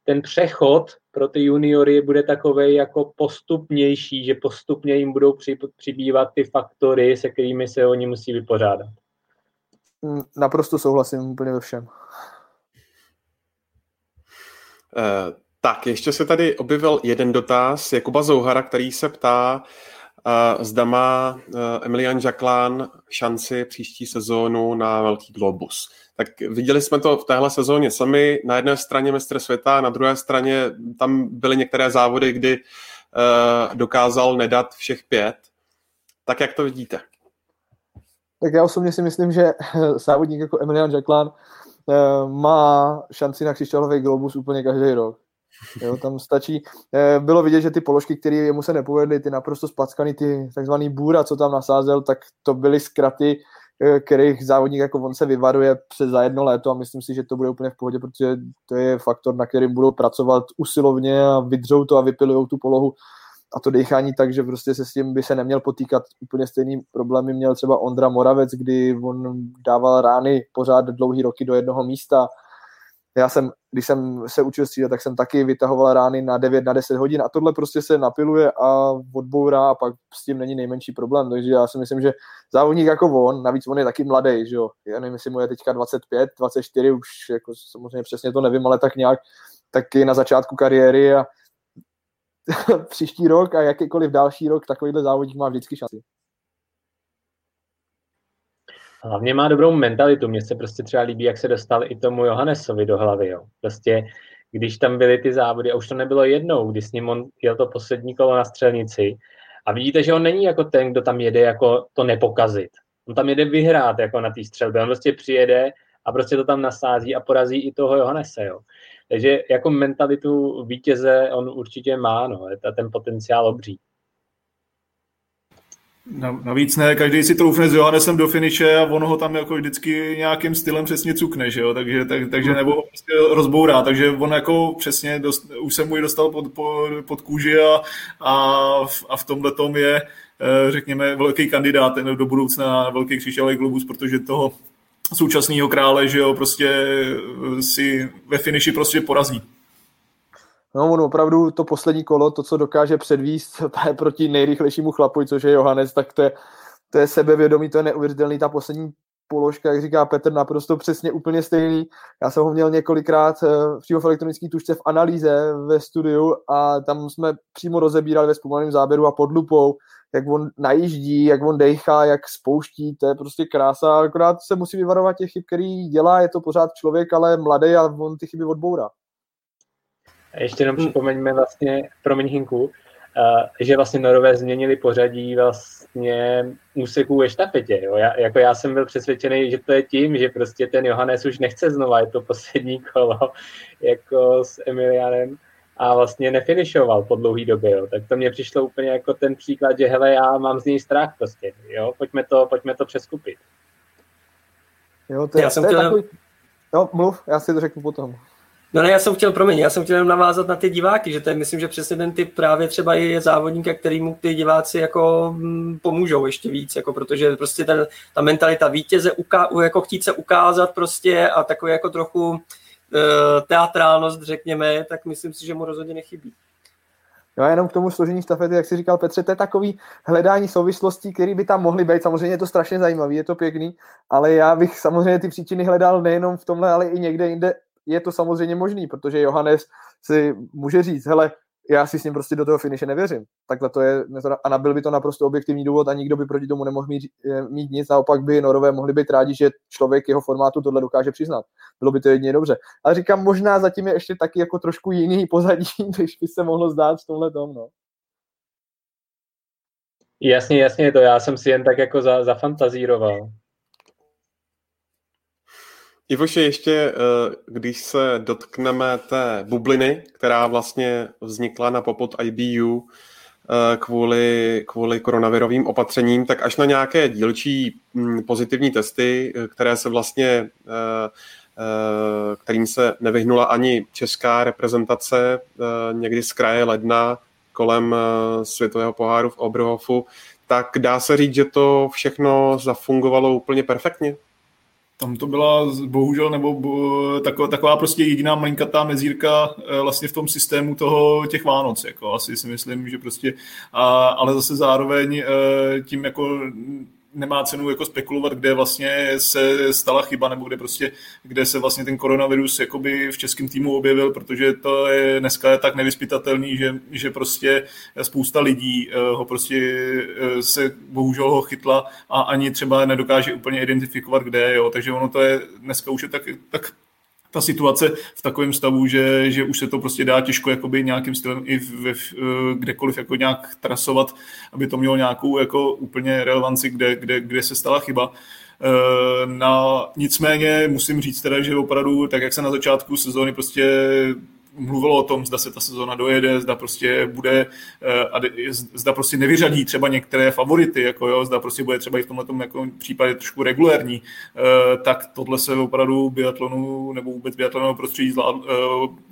[SPEAKER 4] ten přechod pro ty juniory bude takový jako postupnější, že postupně jim budou přibývat ty faktory, se kterými se oni musí vypořádat.
[SPEAKER 3] Mm, naprosto souhlasím úplně ve všem.
[SPEAKER 1] Uh, tak, ještě se tady objevil jeden dotaz Jakuba Zouhara, který se ptá, uh, zda má uh, Emilian Jacquelin šanci příští sezónu na Velký Globus tak viděli jsme to v téhle sezóně sami. Na jedné straně mistr světa, na druhé straně tam byly některé závody, kdy uh, dokázal nedat všech pět. Tak jak to vidíte?
[SPEAKER 3] Tak já osobně si myslím, že závodník jako Emilian uh, má šanci na křišťálový globus úplně každý rok. Jo, tam stačí. Eh, bylo vidět, že ty položky, které jemu se nepovedly, ty naprosto spackaný, ty takzvaný bůra, co tam nasázel, tak to byly zkraty, Eh, kterých závodník jako on se vyvaruje přes za jedno léto a myslím si, že to bude úplně v pohodě, protože to je faktor, na kterým budou pracovat usilovně a vydřou to a vypilují tu polohu a to dechání tak, že prostě se s tím by se neměl potýkat. Úplně stejný problémy měl třeba Ondra Moravec, kdy on dával rány pořád dlouhý roky do jednoho místa já jsem, když jsem se učil střídat, tak jsem taky vytahoval rány na 9, na 10 hodin a tohle prostě se napiluje a odbourá a pak s tím není nejmenší problém. Takže já si myslím, že závodník jako on, navíc on je taky mladý, že jo, já nevím, jestli mu je teďka 25, 24, už jako samozřejmě přesně to nevím, ale tak nějak taky na začátku kariéry a příští rok a jakýkoliv další rok takovýhle závodník má vždycky šanci.
[SPEAKER 4] Hlavně má dobrou mentalitu. Mně se prostě třeba líbí, jak se dostal i tomu Johannesovi do hlavy. Jo. Prostě když tam byly ty závody, a už to nebylo jednou, když s ním on jel to poslední kolo na střelnici, a vidíte, že on není jako ten, kdo tam jede jako to nepokazit. On tam jede vyhrát jako na té střelbě. On prostě přijede a prostě to tam nasází a porazí i toho Johannese. Jo. Takže jako mentalitu vítěze on určitě má, no, je ten potenciál obří.
[SPEAKER 2] Navíc ne, každý si troufne s Johannesem do finiše a ono ho tam jako vždycky nějakým stylem přesně cukne, že jo? Takže, tak, takže nebo ho prostě rozbourá, takže on jako přesně, dost, už se mu ji dostal pod, pod, pod kůži a, a, a v tomhle tom je, eh, řekněme, velký kandidát do budoucna na velký křišťálový globus, protože toho současného krále, že jo, prostě si ve finiši prostě porazí.
[SPEAKER 3] No, on opravdu to poslední kolo, to, co dokáže předvíst proti nejrychlejšímu chlapu, což je Johannes, tak to je, to je sebevědomí, to je neuvěřitelný. Ta poslední položka, jak říká Petr, naprosto přesně úplně stejný. Já jsem ho měl několikrát eh, přímo v elektronické tušce v analýze ve studiu a tam jsme přímo rozebírali ve zpomaleném záběru a pod lupou, jak on najíždí, jak on dechá, jak spouští, to je prostě krása, akorát se musí vyvarovat těch chyb, který dělá, je to pořád člověk, ale mladý a on ty chyby odbourá.
[SPEAKER 4] Ještě jenom připomeňme vlastně, promiň Hinku, uh, že vlastně Norové změnili pořadí vlastně úseků ve štafetě. Jo? Já, jako já jsem byl přesvědčený, že to je tím, že prostě ten Johannes už nechce znova, je to poslední kolo jako s Emilianem a vlastně nefinišoval po dlouhé době. Jo? Tak to mně přišlo úplně jako ten příklad, že hele, já mám z něj strach prostě. Jo? Pojďme, to, pojďme to přeskupit.
[SPEAKER 3] Jo, to je, já jsem to je chtěl... takový... No, mluv, já si to řeknu potom.
[SPEAKER 5] No ne, já jsem chtěl, promiň, já jsem chtěl navázat na ty diváky, že to je, myslím, že přesně ten typ právě třeba je závodník, kterýmu ty diváci jako mm, pomůžou ještě víc, jako protože prostě ten, ta mentalita vítěze, uká, jako chtít se ukázat prostě a takový jako trochu teatrálnost, řekněme, tak myslím si, že mu rozhodně nechybí.
[SPEAKER 3] No a jenom k tomu složení štafety, jak si říkal Petře, to je takový hledání souvislostí, které by tam mohly být. Samozřejmě je to strašně zajímavý, je to pěkný, ale já bych samozřejmě ty příčiny hledal nejenom v tomhle, ale i někde jinde. Je to samozřejmě možný, protože Johannes si může říct, hele, já si s ním prostě do toho finiše nevěřím. Takhle to je, a nabil by to naprosto objektivní důvod a nikdo by proti tomu nemohl mít, eh, mít nic, naopak by Norové mohli být rádi, že člověk jeho formátu tohle dokáže přiznat. Bylo by to jedině dobře. Ale říkám, možná zatím je ještě taky jako trošku jiný pozadí, než by se mohlo zdát v tomhle tom, no.
[SPEAKER 4] Jasně, jasně, to já jsem si jen tak jako za, zafantazíroval.
[SPEAKER 1] Ivoše, ještě eh, když se dotkneme té bubliny, která vlastně vznikla na popot IBU eh, kvůli, kvůli koronavirovým opatřením, tak až na nějaké dílčí hm, pozitivní testy, eh, které se vlastně kterým se nevyhnula ani česká reprezentace někdy z kraje ledna kolem světového poháru v Oberhofu, tak dá se říct, že to všechno zafungovalo úplně perfektně?
[SPEAKER 2] Tam to byla bohužel, nebo bo, taková, taková prostě jediná malinkatá mezírka e, vlastně v tom systému toho těch Vánoc, jako. Asi si myslím, že prostě, a, ale zase zároveň e, tím jako nemá cenu jako spekulovat, kde vlastně se stala chyba, nebo kde prostě, kde se vlastně ten koronavirus jakoby v českém týmu objevil, protože to je dneska je tak nevyspytatelný, že, že prostě spousta lidí eh, ho prostě eh, se bohužel ho chytla a ani třeba nedokáže úplně identifikovat, kde, jo, takže ono to je, dneska už je tak, tak ta situace v takovém stavu, že, že už se to prostě dá těžko jakoby nějakým stylem i ve, kdekoliv jako nějak trasovat, aby to mělo nějakou jako úplně relevanci, kde, kde, kde se stala chyba. Eh, na, nicméně musím říct teda, že opravdu, tak jak se na začátku sezóny prostě mluvilo o tom, zda se ta sezona dojede, zda prostě bude, eh, zda prostě nevyřadí třeba některé favority, jako jo, zda prostě bude třeba i v tomhle jako případě trošku regulérní, eh, tak tohle se opravdu biatlonu nebo vůbec biatlonového prostředí eh,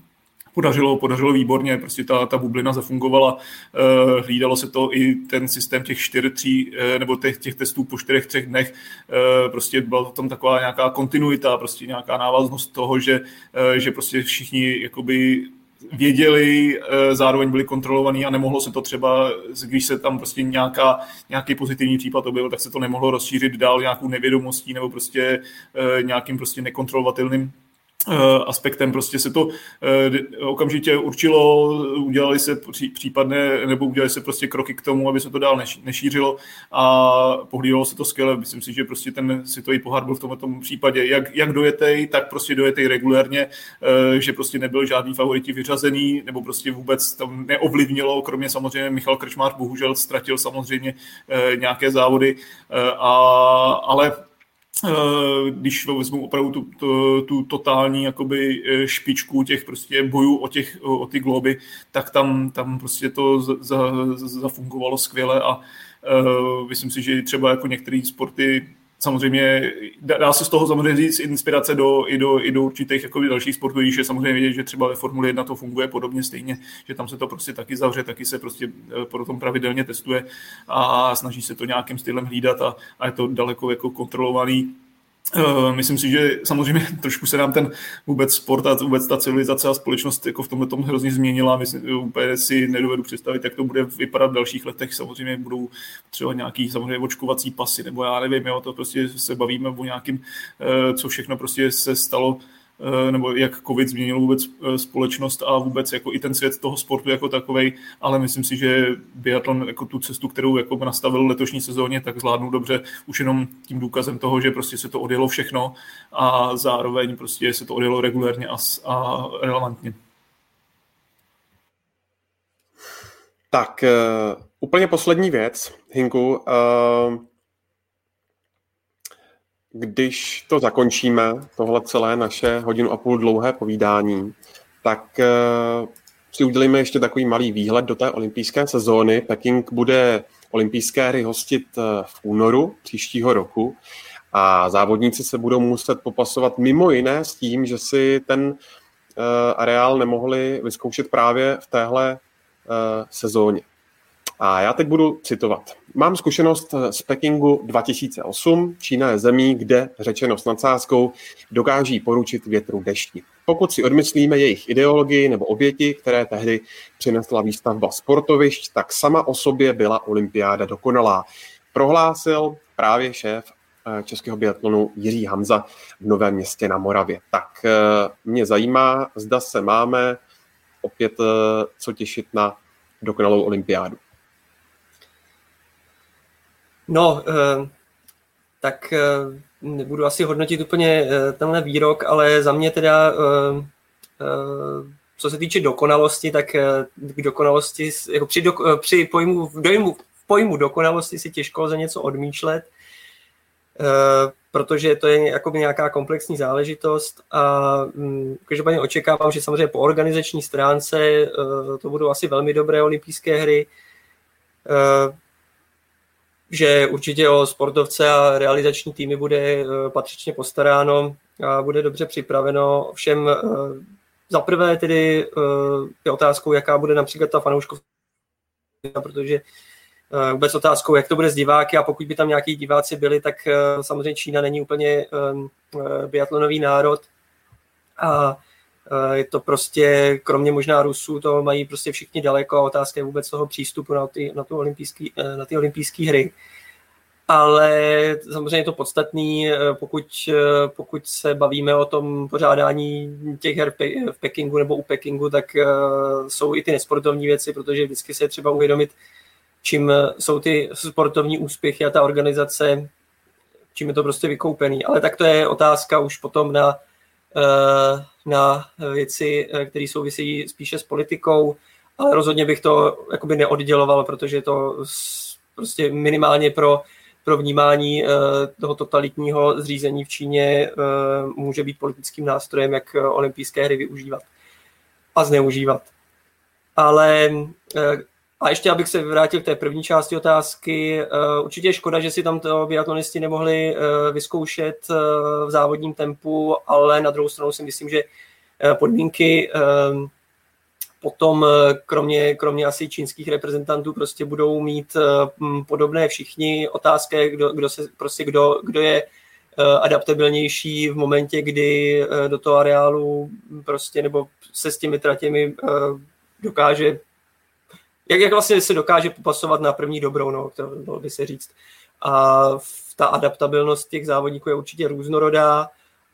[SPEAKER 2] podařilo, podařilo výborně, prostě ta, ta bublina zafungovala, uh, hlídalo se to i ten systém těch čtyř, tří, uh, nebo těch, těch testů po čtyřech, třech dnech, uh, prostě byla tam taková nějaká kontinuita, prostě nějaká návaznost toho, že, že prostě všichni jakoby věděli, zároveň byli kontrolovaní a nemohlo se to třeba, když se tam prostě nějaká, nějaký pozitivní případ objevil, tak se to nemohlo rozšířit dál nějakou nevědomostí nebo prostě nějakým prostě nekontrolovatelným Eh, aspektem. Prostě se to eh, okamžitě určilo, udělali se případné, nebo udělali se prostě kroky k tomu, aby se to dál nešířilo a pohlídalo se to skvěle. Myslím si, že prostě ten světový pohár byl v tomto případě jak, jak dojetej, tak prostě dojetej regulérně, eh, že prostě nebyl žádný favoriti vyřazený, nebo prostě vůbec tam neovlivnilo, kromě samozřejmě Michal Krčmář bohužel ztratil samozřejmě nějaké závody, a, ale Eh, když vezmu opravdu tu, tu, tu totální jakoby eh, špičku těch prostě bojů o, těch, o ty globy, tak tam, tam prostě to zafungovalo skvěle a uh, myslím si, že třeba jako některé sporty samozřejmě dá se z toho samozřejmě říct inspirace do, i, do, i do určitých jako dalších sportů, když je samozřejmě vidět, že třeba ve Formule 1 to funguje podobně stejně, že tam se to prostě taky zavře, taky se prostě pro tom pravidelně testuje a snaží se to nějakým stylem hlídat a, a je to daleko jako kontrolovaný. Eh, myslím si, že samozřejmě trošku se nám ten vůbec sport a vůbec ta civilizace a společnost jako v tomhle tom hrozně změnila. Myslím, úplně si nedovedu představit, jak to bude vypadat v dalších letech. Samozřejmě budou třeba nějaký samozřejmě očkovací pasy, nebo já nevím, jo, to prostě se bavíme o nějakým, eh, co všechno prostě se stalo Eh, nebo jak covid změnil vůbec eh, společnost a vůbec jako i ten svět toho sportu jako takovej, ale myslím si, že biatlon jako tu cestu, kterou jako nastavil letošní sezóně, tak zvládnul dobře už jenom tím důkazem toho, že prostě se to odjelo všechno a zároveň prostě se to odjelo regulérně a, a relevantně.
[SPEAKER 1] Tak, uh, úplně poslední věc, Hinku. Uh, když to zakončíme, tohle celé naše hodinu a půl dlouhé povídání, tak uh, si udělíme ještě takový malý výhled do té olympijské sezóny. Peking bude olympijské hry hostit uh, v únoru příštího roku a závodníci se budou muset popasovat mimo jiné s tím, že si ten uh, areál nemohli vyzkoušet právě v téhle sezóně. A já teď budu citovat. Mám zkušenost z Pekingu 2008. Čína je zemí, kde, řečeno s nadsázkou, dokáží poručit větru dešti. Pokud si odmyslíme jejich ideologii nebo oběti, které tehdy přinesla výstavba sportovišť, tak sama o sobě byla olympiáda dokonalá. Prohlásil právě šéf eh, českého biatlonu Jiří Hamza v Novém městě na Moravě. Tak eh, mě zajímá, zda se máme opět eh, co těšit na dokonalou olympiádu.
[SPEAKER 5] No, tak nebudu asi hodnotit úplně tenhle výrok, ale za mě teda, co se týče dokonalosti, tak k dokonalosti, jako při, do, při pojmu, v dojmu, v pojmu dokonalosti si těžko za něco odmýšlet, protože to je jakoby nějaká komplexní záležitost a mm, každopádně očekávám, že samozřejmě po organizační stránce to budou asi velmi dobré olympijské hry, že určitě o sportovce a realizační týmy bude eh, patřičně postaráno a bude dobře připraveno. Všem eh, za prvé tedy eh, je otázkou, jaká bude například ta fanouškovská, protože vůbec otázkou, jak to bude s diváky a pokud by tam nějaký diváci byli, tak samozřejmě Čína není úplně biatlonový národ a je to prostě, kromě možná Rusů, to mají prostě všichni daleko a otázka je vůbec toho přístupu na ty, na, tu olympijský, eh, na ty olympijské hry. Ale samozřejmě je to podstatný, eh, pokud, eh, pokud se bavíme o tom pořádání těch her v Pekingu nebo u Pekingu, tak jsou i ty nesportovní věci, protože vždycky se je třeba uvědomit, čím jsou ty sportovní úspěchy a ta organizace, čím je to prostě vykoupený. Ale tak to je otázka už potom na Eh, na věci, eh, které souvisí spíše s politikou, ale rozhodně bych to jakoby neodděloval, protože je to prostě minimálně pro, pro vnímání eh, toho totalitního zřízení v Číně může být politickým nástrojem, jak olympijské hry využívat a zneužívat. Ale a ještě abych se vrátil k té první části otázky, uh, určitě je škoda, že si tam to biatlonisti nemohli uh, vyzkoušet uh, v závodním tempu, ale na druhou stranu si myslím, že podmínky potom kromě, kromě asi čínských reprezentantů prostě budou mít podobné všichni. Otázka je, kdo, kdo, se, prostě kdo, kdo je adaptabilnější v momentě, kdy do toho areálu prostě nebo se s těmi tratěmi dokáže jak, jak vlastně se dokáže popasovat na první dobrou, no, to bylo by se říct. A ta adaptabilnost těch závodníků je určitě různorodá,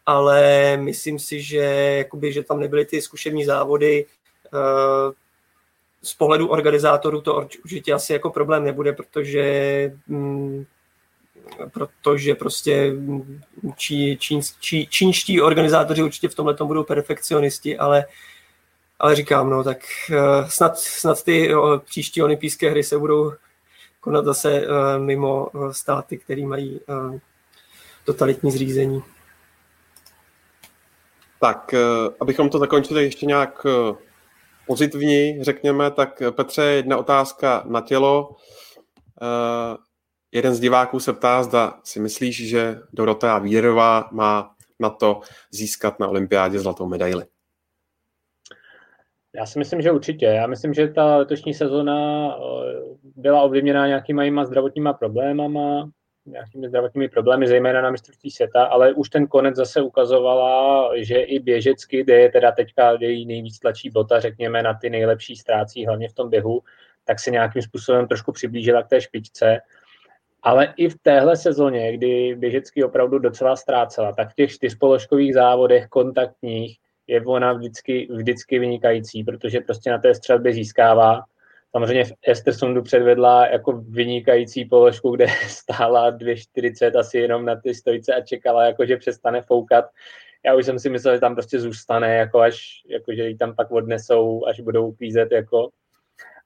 [SPEAKER 5] ale myslím si, že, jakoby, že tam nebyly ty zkušební závody. Eh, z pohledu organizátorů to určitě asi jako problém nebude, protože mm, protože prostě čí, čín, čí, čínští organizátoři určitě v tomhle budou perfekcionisti, ale ale říkám, no, tak uh, snad, snad ty uh, příští olympijské hry se budou konat zase uh, mimo uh, státy, které mají totalitní zřízení.
[SPEAKER 1] Tak, abychom to zakončili ještě nějak pozitivní, řekněme, tak Petře, jedna otázka na tělo. Jeden z diváků se ptá, zda si myslíš, že Dorota Vírová má na to získat na olympiádě zlatou medaili.
[SPEAKER 4] Já si myslím, že určitě. Já myslím, že ta letošní sezona eh, byla ovlivněna nějakýma zdravotníma problémama, nějakými zdravotními problémy, zejména na mistrovství světa, ale už ten konec zase ukazovala, že i běžecky, kde je teda teďka její nejvíc tlačí bota, řekněme, na ty nejlepší ztrácí, hlavně v tom běhu, tak se nějakým způsobem trošku přiblížila k té špičce. Ale i v téhle sezóně, kdy běžecky opravdu docela ztrácela, tak v těch čtyřpoložkových závodech kontaktních je ona vždycky, vždycky vynikající, protože prostě na té střelbě získává. Samozřejmě v Estersundu předvedla jako vynikající položku, kde stála 2,40 asi jenom na ty stojce a čekala, jako že přestane foukat. Já už jsem si myslel, že tam prostě zůstane, jako až, jako že ji tam pak odnesou, až budou uklízet, jako.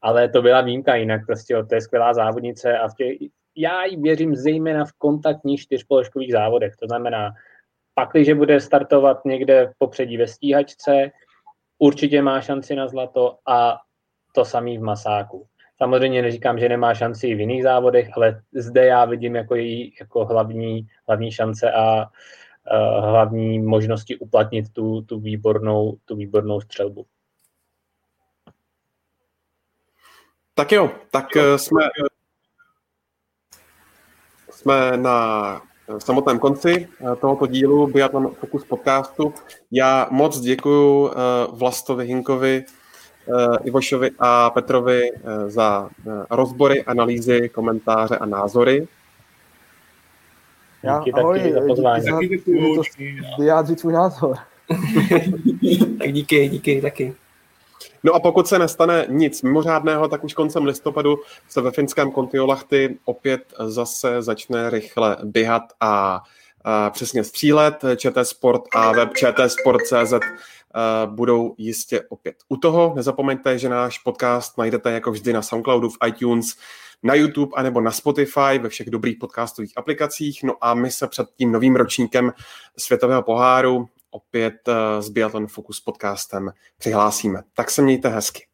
[SPEAKER 4] Ale to byla výjimka jinak, prostě to je skvělá závodnice a v těch, já jí věřím zejména v kontaktních čtyřpoložkových závodech, to znamená pak, když bude startovat někde v popředí ve stíhačce, určitě má šanci na zlato a to samý v masáku. Samozřejmě neříkám, že nemá šanci i v jiných závodech, ale zde já vidím jako její jako hlavní, hlavní šance a uh, hlavní možnosti uplatnit tu, tu, výbornou, tu výbornou střelbu.
[SPEAKER 1] Tak jo, tak jsme, jsme na samotném konci tohoto dílu Biathlon Focus podcastu. Já moc děkuji Vlastovi Hinkovi, Ivošovi a Petrovi za rozbory, analýzy, komentáře a názory.
[SPEAKER 3] Já, díky ahoj, taky za pozvání. Díky za vyjádřit svůj názor.
[SPEAKER 5] tak díky, díky taky.
[SPEAKER 1] No a pokud se nestane nic mimořádného, tak už koncem listopadu se ve finském Kontiolahty opět zase začne rychle běhat a, a přesně střílet. ČT Sport a web čtsport.cz budou jistě opět u toho. Nezapomeňte, že náš podcast najdete jako vždy na Soundcloudu, v iTunes, na YouTube anebo na Spotify, ve všech dobrých podcastových aplikacích. No a my se před tím novým ročníkem Světového poháru opět eh, s Biathlon Focus podcastem přihlásíme. Tak se mějte hezky.